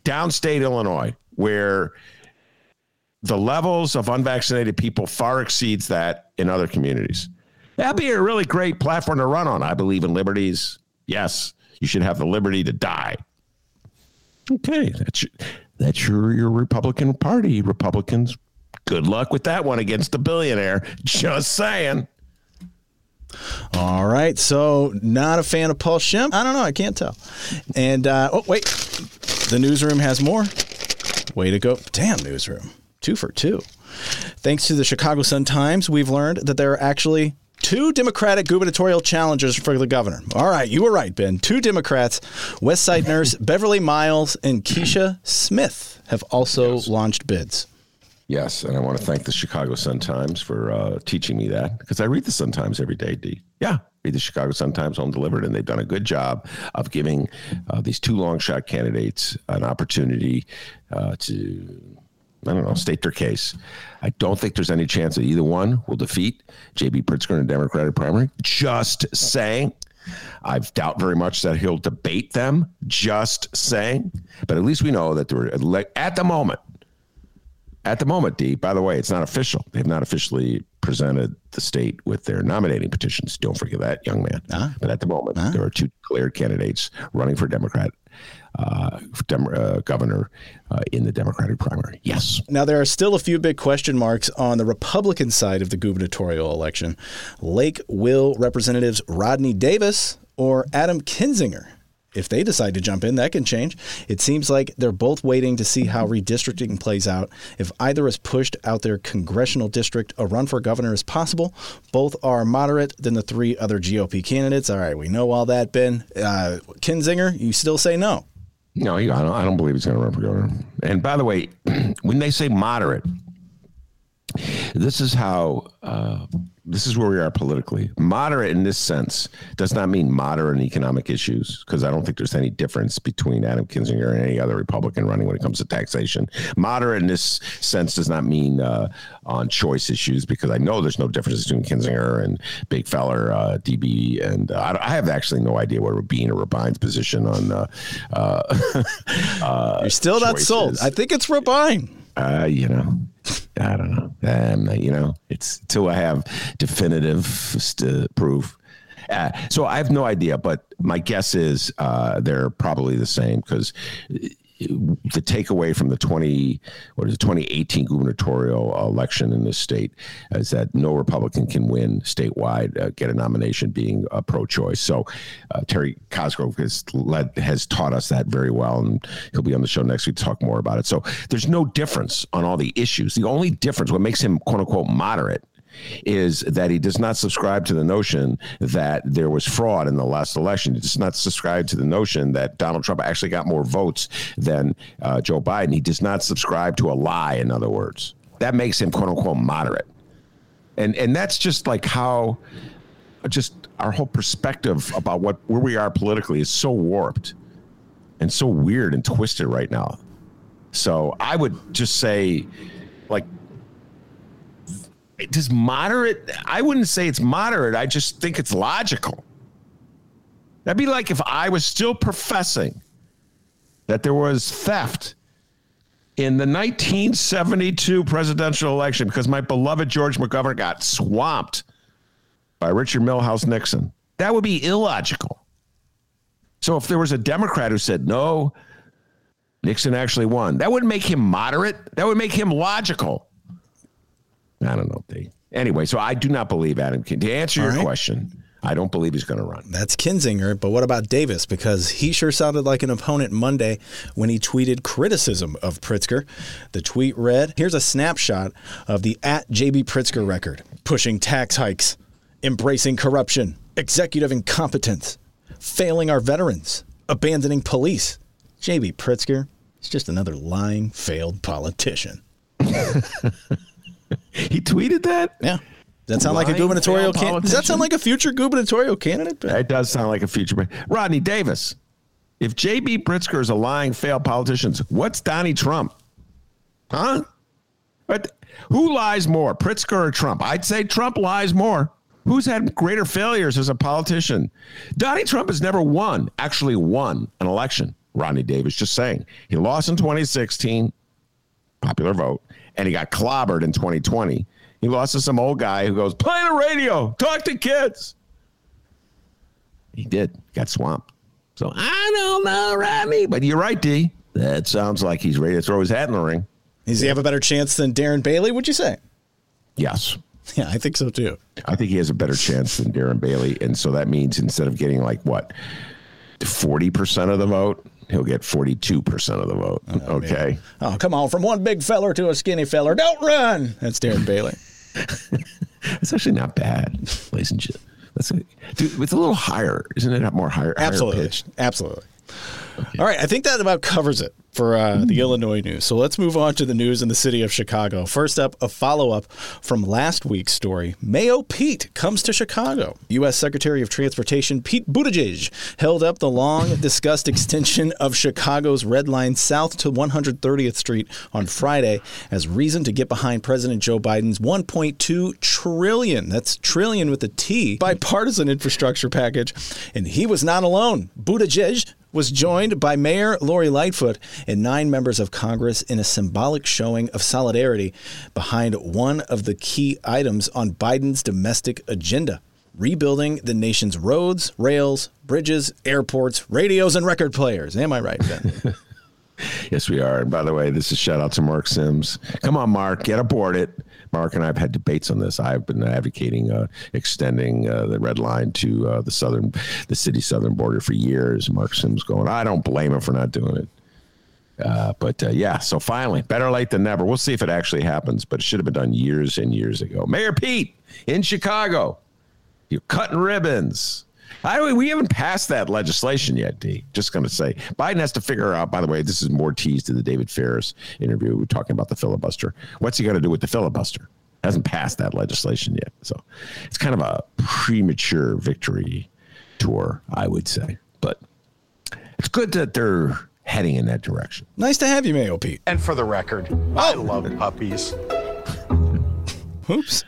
downstate Illinois, where the levels of unvaccinated people far exceeds that in other communities. That'd be a really great platform to run on. I believe in liberties. Yes, you should have the liberty to die. Okay, that's that's your your Republican Party. Republicans, good luck with that one against the billionaire. Just saying. All right, so not a fan of Paul Schimpf. I don't know. I can't tell. And uh, oh wait, the newsroom has more. Way to go! Damn newsroom, two for two. Thanks to the Chicago Sun Times, we've learned that there are actually two Democratic gubernatorial challengers for the governor. All right, you were right, Ben. Two Democrats, West Side nurse Beverly Miles and Keisha Smith, have also yes. launched bids. Yes, and I want to thank the Chicago Sun Times for uh, teaching me that because I read the Sun Times every day. D. Yeah, the Chicago Sun Times home delivered, and they've done a good job of giving uh, these two long shot candidates an opportunity uh, to I don't know, state their case. I don't think there's any chance that either one will defeat J.B. Pritzker in a Democratic primary. Just saying. I doubt very much that he'll debate them. Just saying. But at least we know that they're at the moment. At the moment, D. By the way, it's not official. They've not officially presented the state with their nominating petitions. Don't forget that, young man. Uh-huh. But at the moment, uh-huh. there are two declared candidates running for Democrat uh, dem- uh, governor uh, in the Democratic primary. Yes. Now, there are still a few big question marks on the Republican side of the gubernatorial election. Lake will Representatives Rodney Davis or Adam Kinzinger if they decide to jump in, that can change. It seems like they're both waiting to see how redistricting plays out. If either is pushed out their congressional district, a run for governor is possible. Both are moderate than the three other GOP candidates. All right, we know all that, Ben. Uh, Kinzinger, you still say no? No, I don't, I don't believe he's going to run for governor. And by the way, when they say moderate, this is how uh, this is where we are politically. Moderate in this sense does not mean moderate in economic issues because I don't think there's any difference between Adam Kinzinger and any other Republican running when it comes to taxation. Moderate in this sense does not mean uh, on choice issues because I know there's no difference between Kinzinger and Big Feller, uh, DB, and uh, I have actually no idea what Rabin or Rabin's position on. Uh, uh, uh, You're still not sold. I think it's Rabin. Uh, you know, I don't know. Um, you know, it's till I have definitive proof. Uh, so I have no idea, but my guess is uh, they're probably the same because the takeaway from the 20 what is it 2018 gubernatorial election in this state is that no republican can win statewide uh, get a nomination being uh, pro-choice. So uh, terry cosgrove has led has taught us that very well and he'll be on the show next week to talk more about it. So there's no difference on all the issues. The only difference what makes him quote unquote moderate is that he does not subscribe to the notion that there was fraud in the last election. He does not subscribe to the notion that Donald Trump actually got more votes than uh, Joe Biden. He does not subscribe to a lie, in other words. That makes him quote unquote moderate. And and that's just like how just our whole perspective about what where we are politically is so warped and so weird and twisted right now. So I would just say like does moderate i wouldn't say it's moderate. I just think it's logical. That'd be like if i was still professing that there was theft in the 1972 presidential election because my beloved george mcgovern got swamped by richard Milhous nixon. That would be illogical. So if there was a democrat who said no nixon actually won that would make him moderate. That would make him logical I don't know. They, anyway, so I do not believe Adam can. To answer All your right. question, I don't believe he's going to run. That's Kinzinger, but what about Davis? Because he sure sounded like an opponent Monday when he tweeted criticism of Pritzker. The tweet read Here's a snapshot of the at JB Pritzker record pushing tax hikes, embracing corruption, executive incompetence, failing our veterans, abandoning police. JB Pritzker is just another lying, failed politician. he tweeted that? Yeah. Does that sound like a gubernatorial candidate? Does that sound like a future gubernatorial candidate? It does sound like a future. Rodney Davis. If J.B. Pritzker is a lying, failed politician, what's Donnie Trump? Huh? But who lies more, Pritzker or Trump? I'd say Trump lies more. Who's had greater failures as a politician? Donnie Trump has never won, actually won an election. Rodney Davis just saying. He lost in 2016, popular vote, and he got clobbered in 2020. He lost to some old guy who goes, play the radio, talk to kids. He did, got swamped. So I don't know, Rodney. But you're right, D. That sounds like he's ready to throw his hat in the ring. Does he have a better chance than Darren Bailey, would you say? Yes. Yeah, I think so too. I think he has a better chance than Darren Bailey. And so that means instead of getting like what, 40% of the vote, he'll get 42% of the vote. Oh, okay. Man. Oh, come on. From one big feller to a skinny feller. Don't run. That's Darren Bailey. That's actually not bad, ladies and gentlemen. That's a, dude, it's a little higher, isn't it? More higher, absolutely, higher absolutely. Okay. All right, I think that about covers it for uh, the Illinois news. So let's move on to the news in the city of Chicago. First up, a follow up from last week's story. Mayo Pete comes to Chicago. U.S. Secretary of Transportation Pete Buttigieg held up the long discussed extension of Chicago's Red Line south to 130th Street on Friday as reason to get behind President Joe Biden's 1.2 trillion, that's trillion with a T, bipartisan infrastructure package. And he was not alone. Buttigieg was joined by Mayor Lori Lightfoot and nine members of Congress in a symbolic showing of solidarity behind one of the key items on Biden's domestic agenda rebuilding the nation's roads, rails, bridges, airports, radios, and record players. Am I right, Ben? yes, we are. And by the way, this is shout out to Mark Sims. Come on, Mark, get aboard it. Mark and I have had debates on this. I've been advocating uh, extending uh, the red line to uh, the southern, the city southern border for years. Mark Sims going, I don't blame him for not doing it. Uh, but uh, yeah, so finally, better late than never. We'll see if it actually happens, but it should have been done years and years ago. Mayor Pete in Chicago, you're cutting ribbons. I, we haven't passed that legislation yet, D. Just going to say. Biden has to figure out, by the way, this is more tease to the David Faris interview. We're talking about the filibuster. What's he going to do with the filibuster? Hasn't passed that legislation yet. So it's kind of a premature victory tour, I would say. But it's good that they're heading in that direction. Nice to have you, Mayo Pete. And for the record, oh. I love puppies. Oops.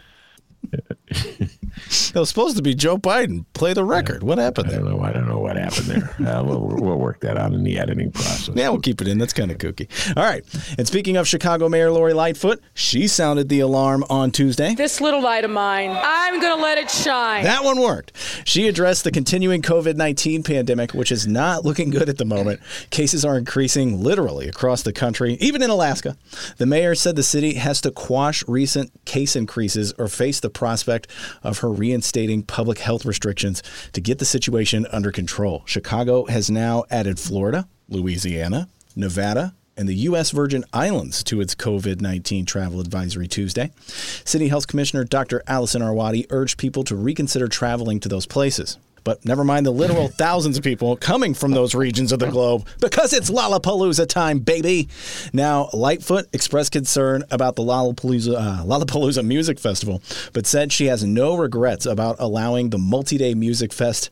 It was supposed to be Joe Biden. Play the record. What happened there? I don't know. I don't know what happened there. Uh, we'll, we'll work that out in the editing process. Yeah, we'll keep it in. That's kind of kooky. All right. And speaking of Chicago Mayor Lori Lightfoot, she sounded the alarm on Tuesday. This little light of mine, I'm going to let it shine. That one worked. She addressed the continuing COVID 19 pandemic, which is not looking good at the moment. Cases are increasing literally across the country, even in Alaska. The mayor said the city has to quash recent case increases or face the prospect of her reinstating public health restrictions to get the situation under control. Chicago has now added Florida, Louisiana, Nevada, and the U.S. Virgin Islands to its COVID 19 travel advisory Tuesday. City Health Commissioner Dr. Allison Arwady urged people to reconsider traveling to those places. But never mind the literal thousands of people coming from those regions of the globe because it's Lollapalooza time, baby. Now, Lightfoot expressed concern about the Lollapalooza, uh, Lollapalooza Music Festival, but said she has no regrets about allowing the multi day music fest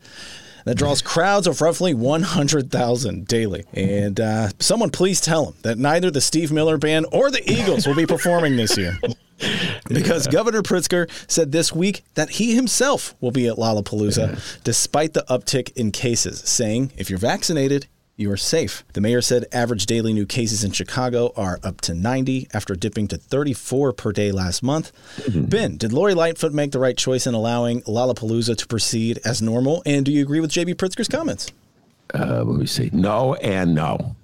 that draws crowds of roughly 100,000 daily. And uh, someone please tell him that neither the Steve Miller Band or the Eagles will be performing this year. because yeah. Governor Pritzker said this week that he himself will be at Lollapalooza yeah. despite the uptick in cases, saying, if you're vaccinated, you are safe. The mayor said average daily new cases in Chicago are up to 90 after dipping to 34 per day last month. Mm-hmm. Ben, did Lori Lightfoot make the right choice in allowing Lollapalooza to proceed as normal? And do you agree with JB Pritzker's comments? Uh, let me see. No and no.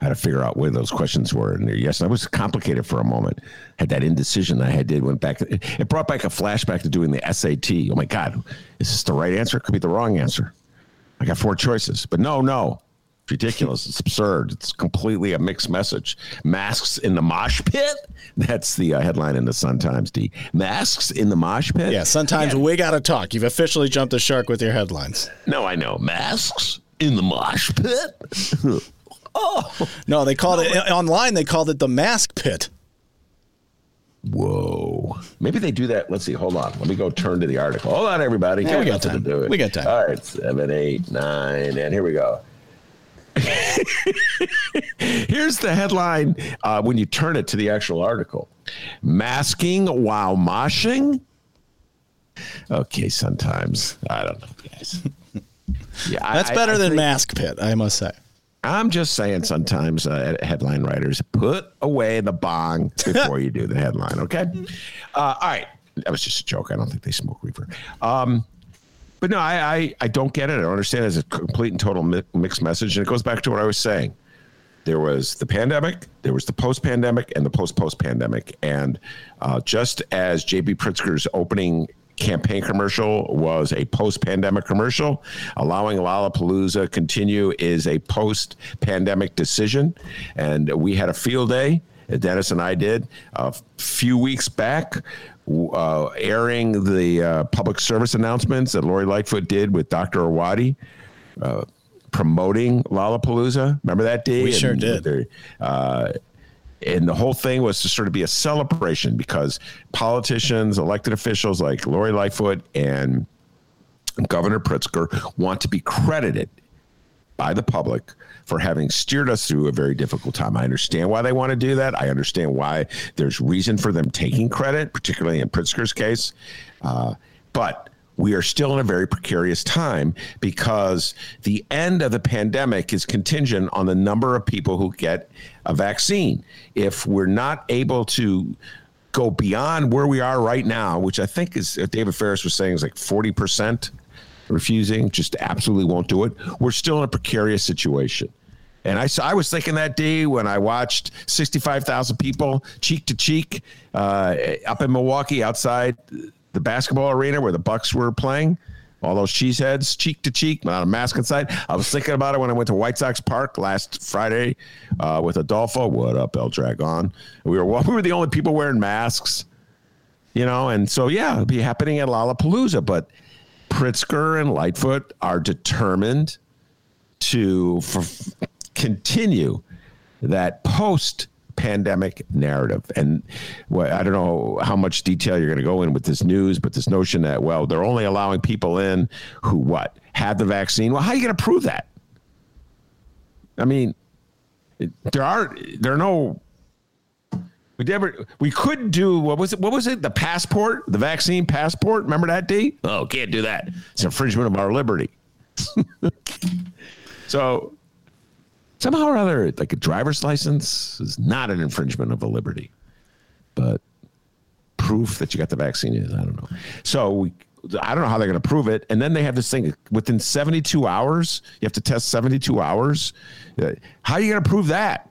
I had to figure out where those questions were. And yes, that was complicated for a moment. Had that indecision that I had did went back. It brought back a flashback to doing the SAT. Oh my God, is this the right answer? It could be the wrong answer. I got four choices, but no, no, ridiculous. It's absurd. It's completely a mixed message. Masks in the mosh pit. That's the uh, headline in the Sun Times. D. Masks in the mosh pit. Yeah, sometimes yeah. we got to talk. You've officially jumped the shark with your headlines. No, I know. Masks in the mosh pit. oh no, they called no, it online. They called it the mask pit. Whoa. Maybe they do that. Let's see. Hold on. Let me go turn to the article. Hold on, everybody. Yeah, we got time. To do it. We got time. All right. Seven, eight, nine, and here we go. Here's the headline uh, when you turn it to the actual article Masking while moshing? Okay, sometimes. I don't know, guys. Yeah, That's I, better I than think, Mask Pit, I must say. I'm just saying sometimes uh, headline writers put away the bong before you do the headline, okay? Uh, all right. That was just a joke. I don't think they smoke reefer. Um, but no, I, I, I don't get it. I don't understand. It's a complete and total mi- mixed message, and it goes back to what I was saying. There was the pandemic, there was the post-pandemic, and the post-post-pandemic. And uh, just as JB Pritzker's opening campaign commercial was a post-pandemic commercial, allowing Lollapalooza continue is a post-pandemic decision. And we had a field day. Dennis and I did a few weeks back uh, airing the uh, public service announcements that Lori Lightfoot did with Dr. Arwady. Uh, promoting Lollapalooza. Remember that day? We and sure did. Uh, and the whole thing was to sort of be a celebration because politicians, elected officials like Lori Lightfoot and Governor Pritzker want to be credited by the public for having steered us through a very difficult time. I understand why they want to do that. I understand why there's reason for them taking credit, particularly in Pritzker's case. Uh, but we are still in a very precarious time because the end of the pandemic is contingent on the number of people who get a vaccine. If we're not able to go beyond where we are right now, which I think is David Faris was saying is like 40% refusing, just absolutely won't do it. We're still in a precarious situation. And I, I was thinking that day when I watched 65,000 people cheek to cheek uh, up in Milwaukee outside the basketball arena where the Bucks were playing. All those cheeseheads, cheek to cheek, not a mask inside. I was thinking about it when I went to White Sox Park last Friday uh, with Adolfo. What up, El Dragon? We were we were the only people wearing masks, you know. And so yeah, it'll be happening at Lollapalooza. But Pritzker and Lightfoot are determined to continue that post pandemic narrative. And well, I don't know how much detail you're going to go in with this news, but this notion that, well, they're only allowing people in who what? Had the vaccine. Well, how are you going to prove that? I mean, there are there are no we never we could do what was it? What was it? The passport, the vaccine passport. Remember that D? Oh, can't do that. It's an infringement of our liberty. so somehow or other, like a driver's license is not an infringement of a liberty, but proof that you got the vaccine is. I don't know. So we. I don't know how they're going to prove it. And then they have this thing within 72 hours. You have to test 72 hours. Uh, how are you going to prove that?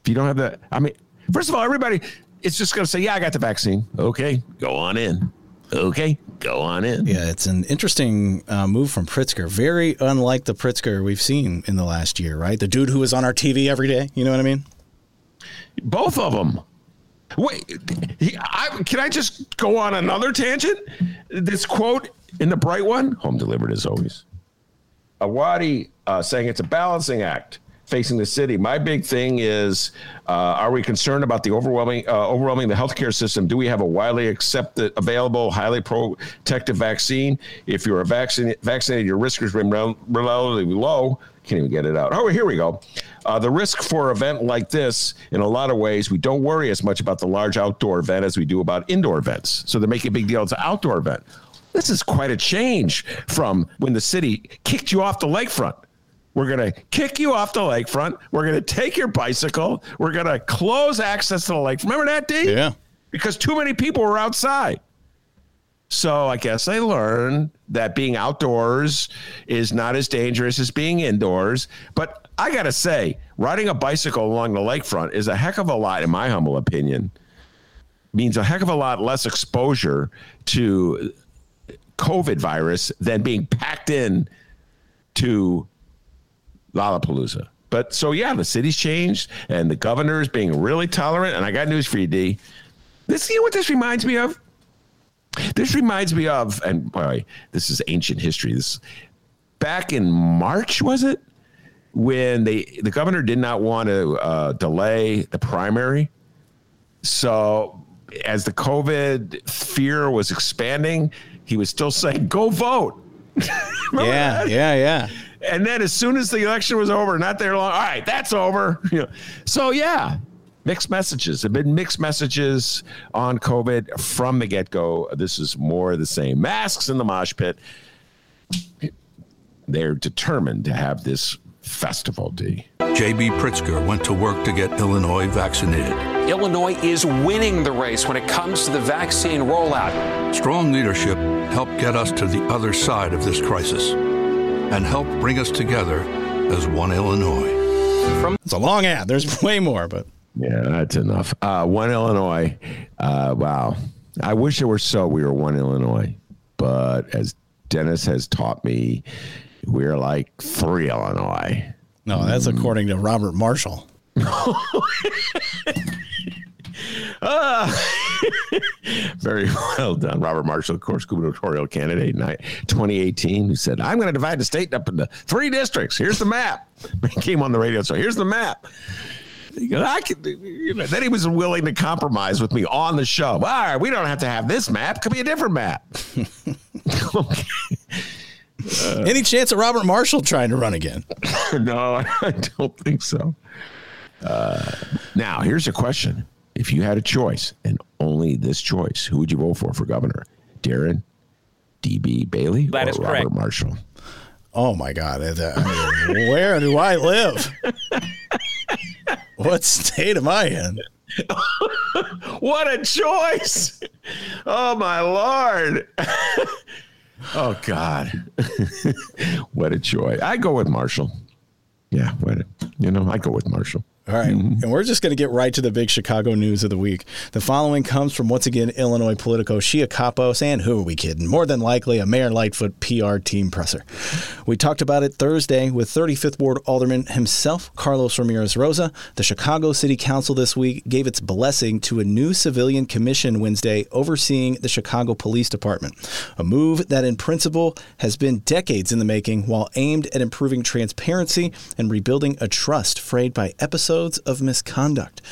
If you don't have the, I mean, First of all, everybody it's just going to say, "Yeah, I got the vaccine." Okay, go on in. Okay, go on in. Yeah, it's an interesting uh, move from Pritzker. Very unlike the Pritzker we've seen in the last year, right? The dude who was on our TV every day. You know what I mean? Both of them. Wait, he, I, can I just go on another tangent? This quote in the bright one, home delivered as always. Arwady uh, saying it's a balancing act facing the city. My big thing is: uh, Are we concerned about the overwhelming, uh, overwhelming the healthcare system? Do we have a widely accepted, available, highly protective vaccine? If you're a vaccinated, vaccinated, your risk is relatively low. Can't even get it out. Oh, here we go. Uh, the risk for an event like this, in a lot of ways, we don't worry as much about the large outdoor event as we do about indoor events. So they make a big deal. It's an outdoor event. This is quite a change from when the city kicked you off the lakefront we're going to kick you off the lakefront. We're going to take your bicycle. We're going to close access to the lake. Remember that, D? Yeah. Because too many people were outside. So I guess I learned that being outdoors is not as dangerous as being indoors. But I got to say, riding a bicycle along the lakefront is a heck of a lot, in my humble opinion, means a heck of a lot less exposure to COVID virus than being packed in to Lollapalooza. But so, yeah, the city's changed and the governor is being really tolerant. And I got news for you, D. This, you know what this reminds me of? This reminds me of, and boy, this is ancient history. This back in March, was it? When they the governor did not want to uh, delay the primary, so as the COVID fear was expanding, he was still saying, "Go vote." yeah, that? yeah, yeah. And then as soon as the election was over, not there long, all right, that's over. You know, so yeah, mixed messages. There have been mixed messages on COVID from the get go. This is more of the same. Masks in the mosh pit. They're determined to have this festival, D. J.B. Pritzker went to work to get Illinois vaccinated. Illinois is winning the race when it comes to the vaccine rollout. Strong leadership helped get us to the other side of this crisis and help bring us together as one Illinois. From it's a long ad. There's way more, but yeah, that's enough. Uh, one Illinois. Uh, wow. I wish it were so. We were one Illinois, but as Dennis has taught me, we're like three Illinois. No, that's mm. according to Robert Marshall. uh, very well done. Robert Marshall, of course, gubernatorial candidate in 2018, who said, I'm going to divide the state up into three districts. Here's the map. He came on the radio, so here's the map. He goes, I could, you know, then he was willing to compromise with me on the show. All right, we don't have to have this map. Could be a different map. okay. Uh, Any chance of Robert Marshall trying to run again? no, I don't think so. Uh, now, here's a question. If you had a choice and only this choice, who would you vote for for governor? Darren, DB Bailey, that or Robert correct. Marshall? Oh my God! I mean, where do I live? what state am I in? what a choice! Oh my lord! oh God! what a joy! I go with Marshall. Yeah, what you know, I go with Marshall. All right. mm-hmm. And we're just going to get right to the big Chicago news of the week. The following comes from, once again, Illinois Politico, Shia Kapos, and who are we kidding? More than likely a Mayor Lightfoot PR team presser. We talked about it Thursday with 35th Ward Alderman himself, Carlos Ramirez Rosa. The Chicago City Council this week gave its blessing to a new civilian commission Wednesday overseeing the Chicago Police Department, a move that in principle has been decades in the making while aimed at improving transparency and rebuilding a trust frayed by episodes episodes of misconduct.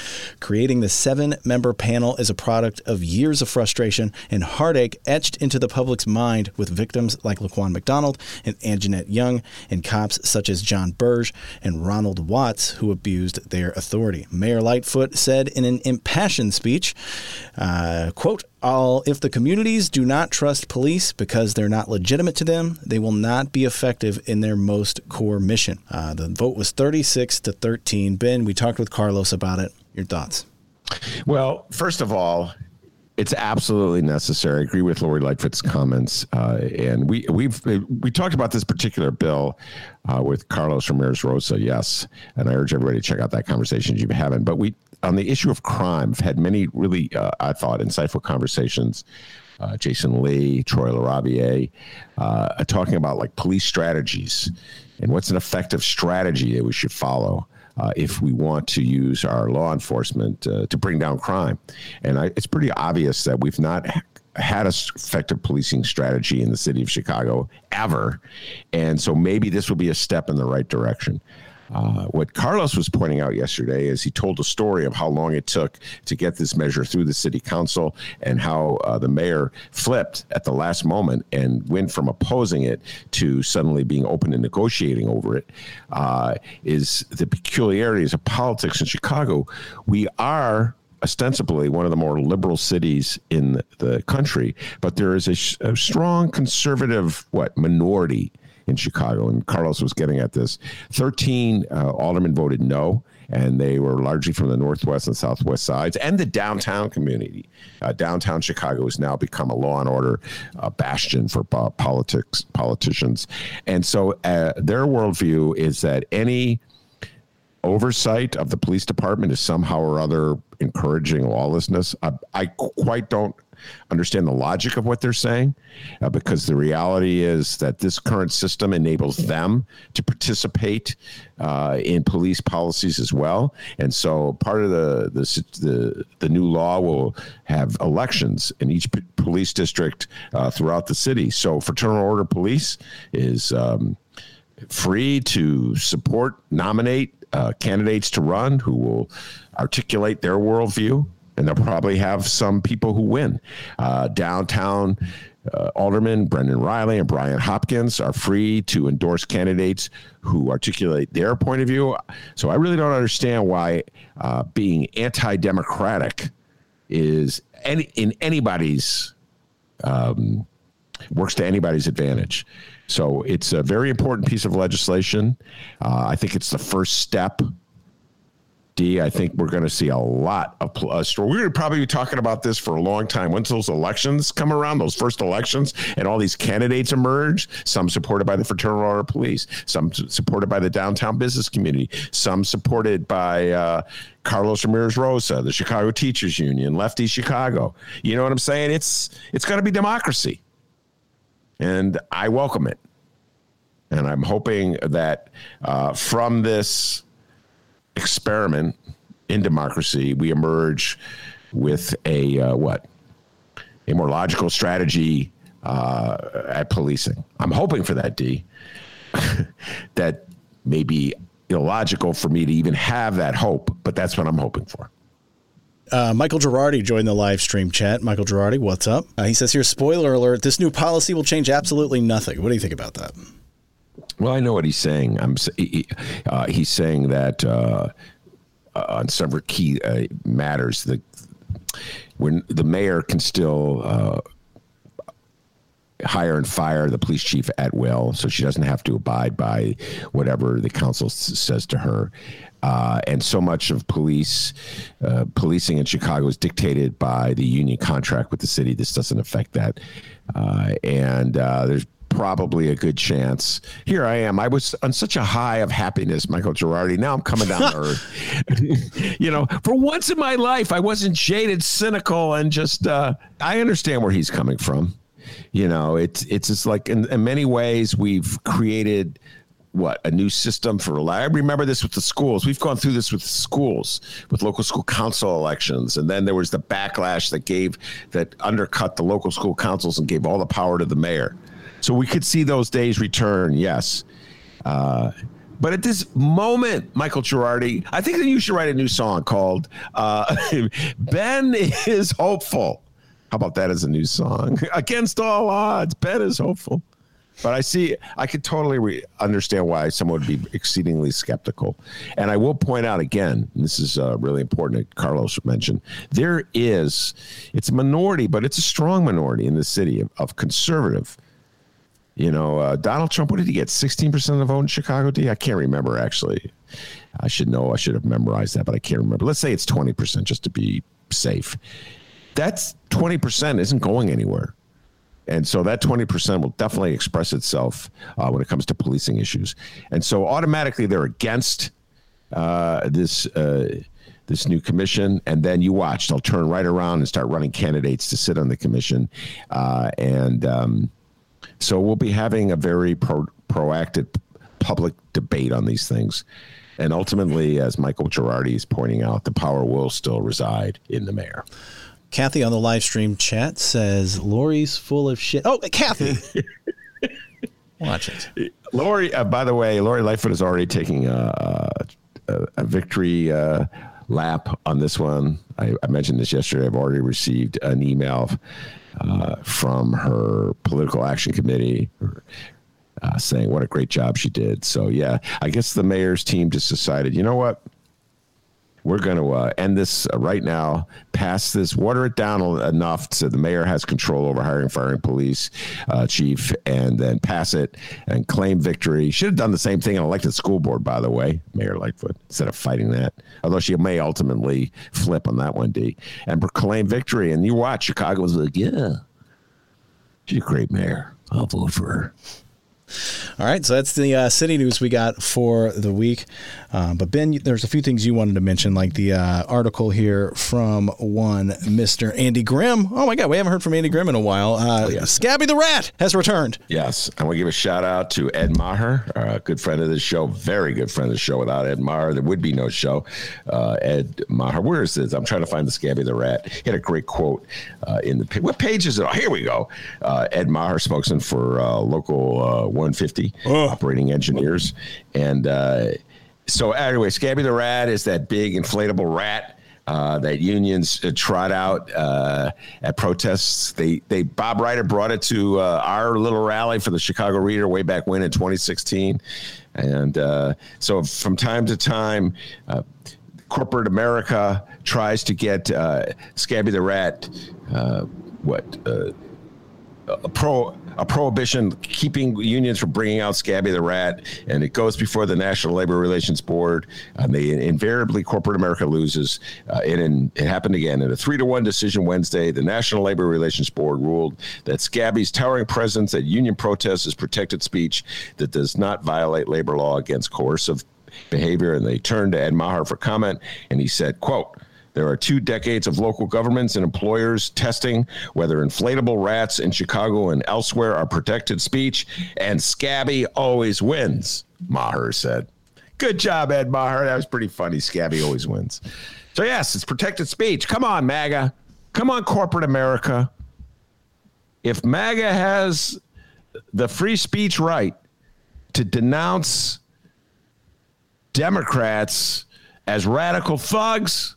Creating the seven member panel is a product of years of frustration and heartache etched into the public's mind with victims like Laquan McDonald and Anjanette Young and cops such as John Burge and Ronald Watts who abused their authority. Mayor Lightfoot said in an impassioned speech, uh, quote, all, if the communities do not trust police because they're not legitimate to them, they will not be effective in their most core mission. Uh, the vote was 36 to 13. Ben, we talked with Carlos about it. Your thoughts? Well, first of all, it's absolutely necessary. I agree with Lori Lightfoot's comments, uh, and we we've we talked about this particular bill uh, with Carlos Ramirez Rosa. Yes, and I urge everybody to check out that conversation if you haven't. But we on the issue of crime, I've had many really, uh, I thought, insightful conversations. Uh, Jason Lee, Troy LaRaviere, uh, talking about like police strategies and what's an effective strategy that we should follow. Uh, if we want to use our law enforcement uh, to bring down crime. And I, it's pretty obvious that we've not had a effective policing strategy in the city of Chicago ever. And so maybe this will be a step in the right direction. Uh, what Carlos was pointing out yesterday is he told a story of how long it took to get this measure through the city council and how uh, the mayor flipped at the last moment and went from opposing it to suddenly being open to negotiating over it. Uh, is the peculiarities of politics in Chicago. We are ostensibly one of the more liberal cities in the country, but there is a, a strong conservative what minority in Chicago. And Carlos was getting at this. 13 uh, aldermen voted no, and they were largely from the northwest and southwest sides and the downtown community. Uh, downtown Chicago has now become a law and order uh, bastion for politics politicians, and so uh, their worldview is that any oversight of the police department is somehow or other encouraging lawlessness. I, I quite don't understand the logic of what they're saying uh, because the reality is that this current system enables them to participate uh, in police policies as well. And so part of the, the the the new law will have elections in each p- police district uh, throughout the city. So fraternal order police is um, free to support nominate uh, candidates to run who will articulate their worldview and they'll probably have some people who win. Uh, downtown uh, Alderman Brendan Reilly and Brian Hopkins are free to endorse candidates who articulate their point of view. So I really don't understand why uh, being anti-democratic is any in anybody's um, works to anybody's advantage. So it's a very important piece of legislation. Uh, I think it's the first step D, I think we're going to see a lot of uh, story. We're going to probably be talking about this for a long time. Once those elections come around, those first elections, and all these candidates emerge, some supported by the Fraternal Order of Police, some supported by the downtown business community, some supported by uh, Carlos Ramirez Rosa, the Chicago Teachers Union, Lefty Chicago. You know what I'm saying? It's it's going to be democracy, and I welcome it. And I'm hoping that uh, from this experiment in democracy, we emerge with a uh, what? A more logical strategy uh, at policing. I'm hoping for that, D. that may be illogical for me to even have that hope, but that's what I'm hoping for. Uh, Michael Girardi joined the live stream chat. Michael Girardi, what's up? Uh, he says here, spoiler alert, this new policy will change absolutely nothing. What do you think about that? Well, I know what he's saying. I'm he, uh, he's saying that uh, uh, on several key uh, matters. The when the mayor can still uh, hire and fire the police chief at will, so she doesn't have to abide by whatever the council s- says to her. Uh, and so much of police uh, policing in Chicago is dictated by the union contract with the city. This doesn't affect that, uh, and uh, there's probably a good chance. Here I am. I was on such a high of happiness, Michael Girardi. Now I'm coming down to earth. you know, for once in my life, I wasn't jaded, cynical, and just. Uh, I understand where he's coming from. You know, it's it's just like in, in many ways we've created what a new system for I remember this with the schools. We've gone through this with schools, with local school council elections, and then there was the backlash that gave that undercut the local school councils and gave all the power to the mayor. So we could see those days return, yes. Uh, but at this moment, Michael Girardi, I think that you should write a new song called uh, Ben is Hopeful. How about that as a new song? Against all odds, Ben is hopeful. But I see, I could totally re- understand why someone would be exceedingly skeptical. And I will point out again, this is uh, really important that Carlos mentioned, there is, it's a minority, but it's a strong minority in the city of, of conservative you know, uh, Donald Trump, what did he get? 16% of the vote in Chicago, D? I can't remember, actually. I should know. I should have memorized that, but I can't remember. Let's say it's 20% just to be safe. That's 20% isn't going anywhere. And so that 20% will definitely express itself uh, when it comes to policing issues. And so automatically they're against uh, this. Uh, this new commission, and then you watch. They'll turn right around and start running candidates to sit on the commission, uh, and um, so we'll be having a very pro- proactive public debate on these things. And ultimately, as Michael Girardi is pointing out, the power will still reside in the mayor. Kathy on the live stream chat says Lori's full of shit. Oh, Kathy. Watch it. Lori, uh, by the way, Lori Lightfoot is already taking a, a, a victory uh, lap on this one. I, I, mentioned this yesterday. I've already received an email uh, from her political action committee uh, saying what a great job she did. So, yeah, I guess the mayor's team just decided, you know what? We're going to uh, end this uh, right now, pass this, water it down enough so the mayor has control over hiring, firing police uh, chief, and then pass it and claim victory. Should have done the same thing in elected school board, by the way, Mayor Lightfoot, instead of fighting that. Although she may ultimately flip on that one, D, and proclaim victory. And you watch, Chicago was like, yeah, she's a great mayor. I'll vote for her. All right, so that's the uh, city news we got for the week. Uh, but Ben, there's a few things you wanted to mention, like the uh, article here from one Mr. Andy Grimm. Oh my God, we haven't heard from Andy Grimm in a while. Uh, Oh. Scabby the Rat has returned. Yes, I want to give a shout out to Ed Maher, a good friend of the show, very good friend of the show. Without Ed Maher, there would be no show. Uh, Ed Maher, where is this? I'm trying to find the Scabby the Rat. He had a great quote uh, in the what page is it? Oh, here we go. Uh, Ed Maher, spokesman for uh, local uh, 150 operating engineers, and uh, so anyway, Scabby the Rat is that big inflatable rat uh, that unions uh, trot out uh, at protests. They they Bob Ryder brought it to uh, our little rally for the Chicago Reader way back when in 2016, and uh, so from time to time. Uh, Corporate America tries to get Scabby the Rat, what, a pro a prohibition keeping unions from bringing out Scabby the Rat, and it goes before the National Labor Relations Board. And they invariably corporate America loses. Uh, and in, it happened again in a three to one decision Wednesday. The National Labor Relations Board ruled that Scabby's towering presence at union protests is protected speech that does not violate labor law against coercive behavior. And they turned to Ed Maher for comment, and he said, "quote." There are two decades of local governments and employers testing whether inflatable rats in Chicago and elsewhere are protected speech, and Scabby always wins, Maher said. Good job, Ed Maher. That was pretty funny. Scabby always wins. So, yes, it's protected speech. Come on, MAGA. Come on, corporate America. If MAGA has the free speech right to denounce Democrats as radical thugs,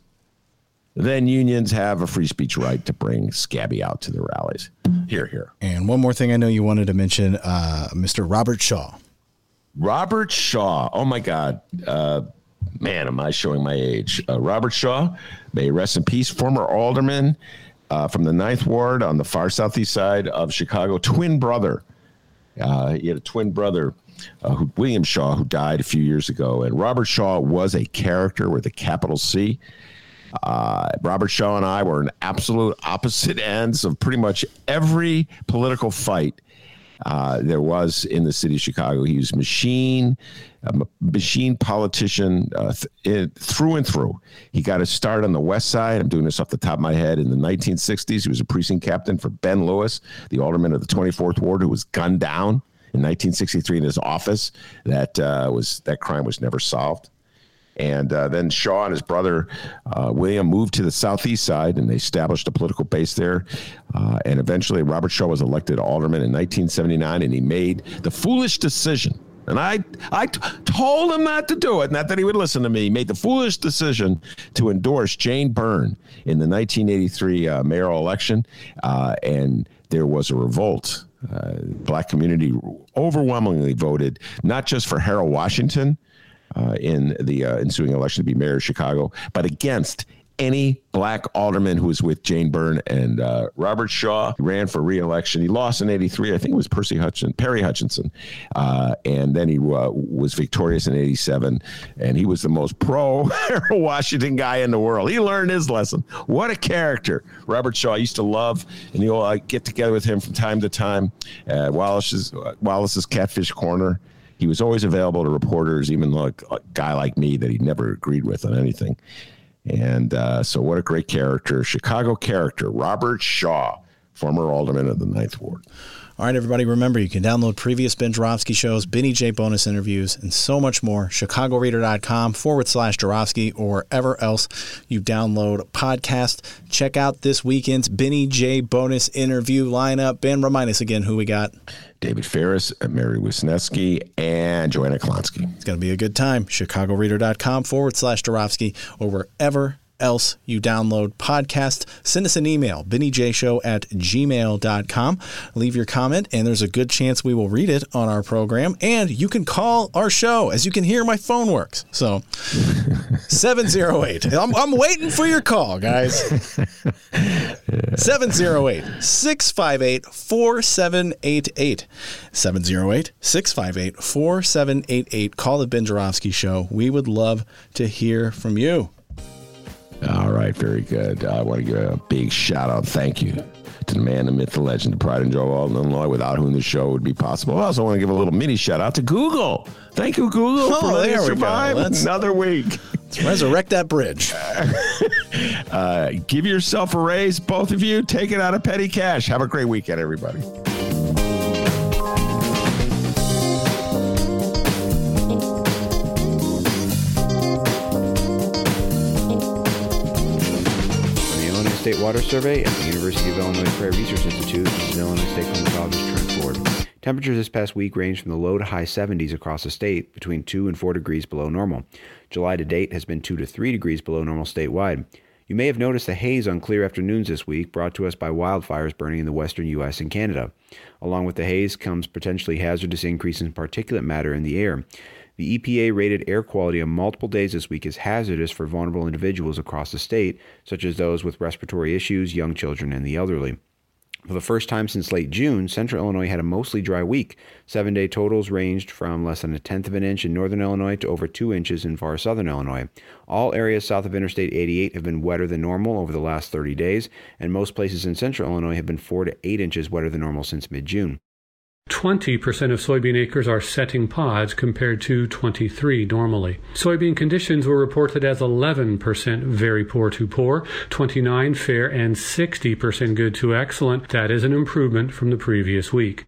then unions have a free speech right to bring Scabby out to the rallies. Here, here. And one more thing I know you wanted to mention uh, Mr. Robert Shaw. Robert Shaw. Oh my God. Uh, man, am I showing my age? Uh, Robert Shaw, may rest in peace, former alderman uh, from the Ninth Ward on the far southeast side of Chicago, twin brother. Uh, he had a twin brother, uh, who, William Shaw, who died a few years ago. And Robert Shaw was a character with a capital C. Uh, Robert Shaw and I were in absolute opposite ends of pretty much every political fight uh, there was in the city of Chicago. He was machine, machine politician uh, th- it, through and through. He got his start on the West Side. I'm doing this off the top of my head. In the 1960s, he was a precinct captain for Ben Lewis, the alderman of the 24th Ward, who was gunned down in 1963 in his office. That uh, was that crime was never solved. And uh, then Shaw and his brother uh, William moved to the southeast side, and they established a political base there. Uh, and eventually, Robert Shaw was elected alderman in 1979, and he made the foolish decision. And I, I t- told him not to do it, not that he would listen to me. He made the foolish decision to endorse Jane Byrne in the 1983 uh, mayoral election, uh, and there was a revolt. Uh, black community overwhelmingly voted not just for Harold Washington, in the uh, ensuing election to be mayor of Chicago, but against any black alderman who was with Jane Byrne and uh, Robert Shaw. He ran for reelection. He lost in '83. I think it was Percy Hutchinson, Perry Hutchinson, uh, and then he uh, was victorious in '87. And he was the most pro Washington guy in the world. He learned his lesson. What a character! Robert Shaw I used to love, and you'll uh, get together with him from time to time at Wallace's Wallace's Catfish Corner he was always available to reporters, even like a guy like me that he never agreed with on anything. And uh, so, what a great character, Chicago character, Robert Shaw, former alderman of the Ninth Ward. All right, everybody, remember you can download previous Ben Joravsky shows, Benny J bonus interviews, and so much more. ChicagoReader.com forward slash Joravsky or wherever else you download podcast. Check out this weekend's Benny J bonus interview lineup. Ben, remind us again who we got. David Faris, Mary Wisniewski, and Joanna Klonsky. It's going to be a good time. ChicagoReader.com forward slash Joravsky or wherever else you download podcast. Send us an email, bennyjshow at gmail.com. Leave your comment, and there's a good chance we will read it on our program. And you can call our show. As you can hear, my phone works. So 708. I'm, I'm waiting for your call, guys. 708 658 4788. 708 658 4788. Call the Ben Joravsky Show. We would love to hear from you. All right, very good. I want to give a big shout out, thank you to the man, the myth, the legend, the pride and joy of all Illinois, without whom the show would be possible. I also want to give a little mini shout out to Google. Thank you, Google, Oh, for letting there us survive another week. Let's resurrect that bridge. Uh, give yourself a raise, both of you. Take it out of petty cash. Have a great weekend, everybody. State Water Survey at the University of Illinois Prairie Research Institute, this is Illinois State Climatologist Trent Ford. Temperatures this past week ranged from the low to high 70s across the state, between 2 and 4 degrees below normal. July to date has been 2 to 3 degrees below normal statewide. You may have noticed a haze on clear afternoons this week, brought to us by wildfires burning in the western U.S. and Canada. Along with the haze comes potentially hazardous increase in particulate matter in the air. The EPA rated air quality on multiple days this week as hazardous for vulnerable individuals across the state, such as those with respiratory issues, young children, and the elderly. For the first time since late June, central Illinois had a mostly dry week. Seven day totals ranged from less than a tenth of an inch in northern Illinois to over two inches in far southern Illinois. All areas south of Interstate 88 have been wetter than normal over the last 30 days, and most places in central Illinois have been four to eight inches wetter than normal since mid June. 20% of soybean acres are setting pods compared to 23 normally. Soybean conditions were reported as 11% very poor to poor, 29 fair and 60% good to excellent. That is an improvement from the previous week.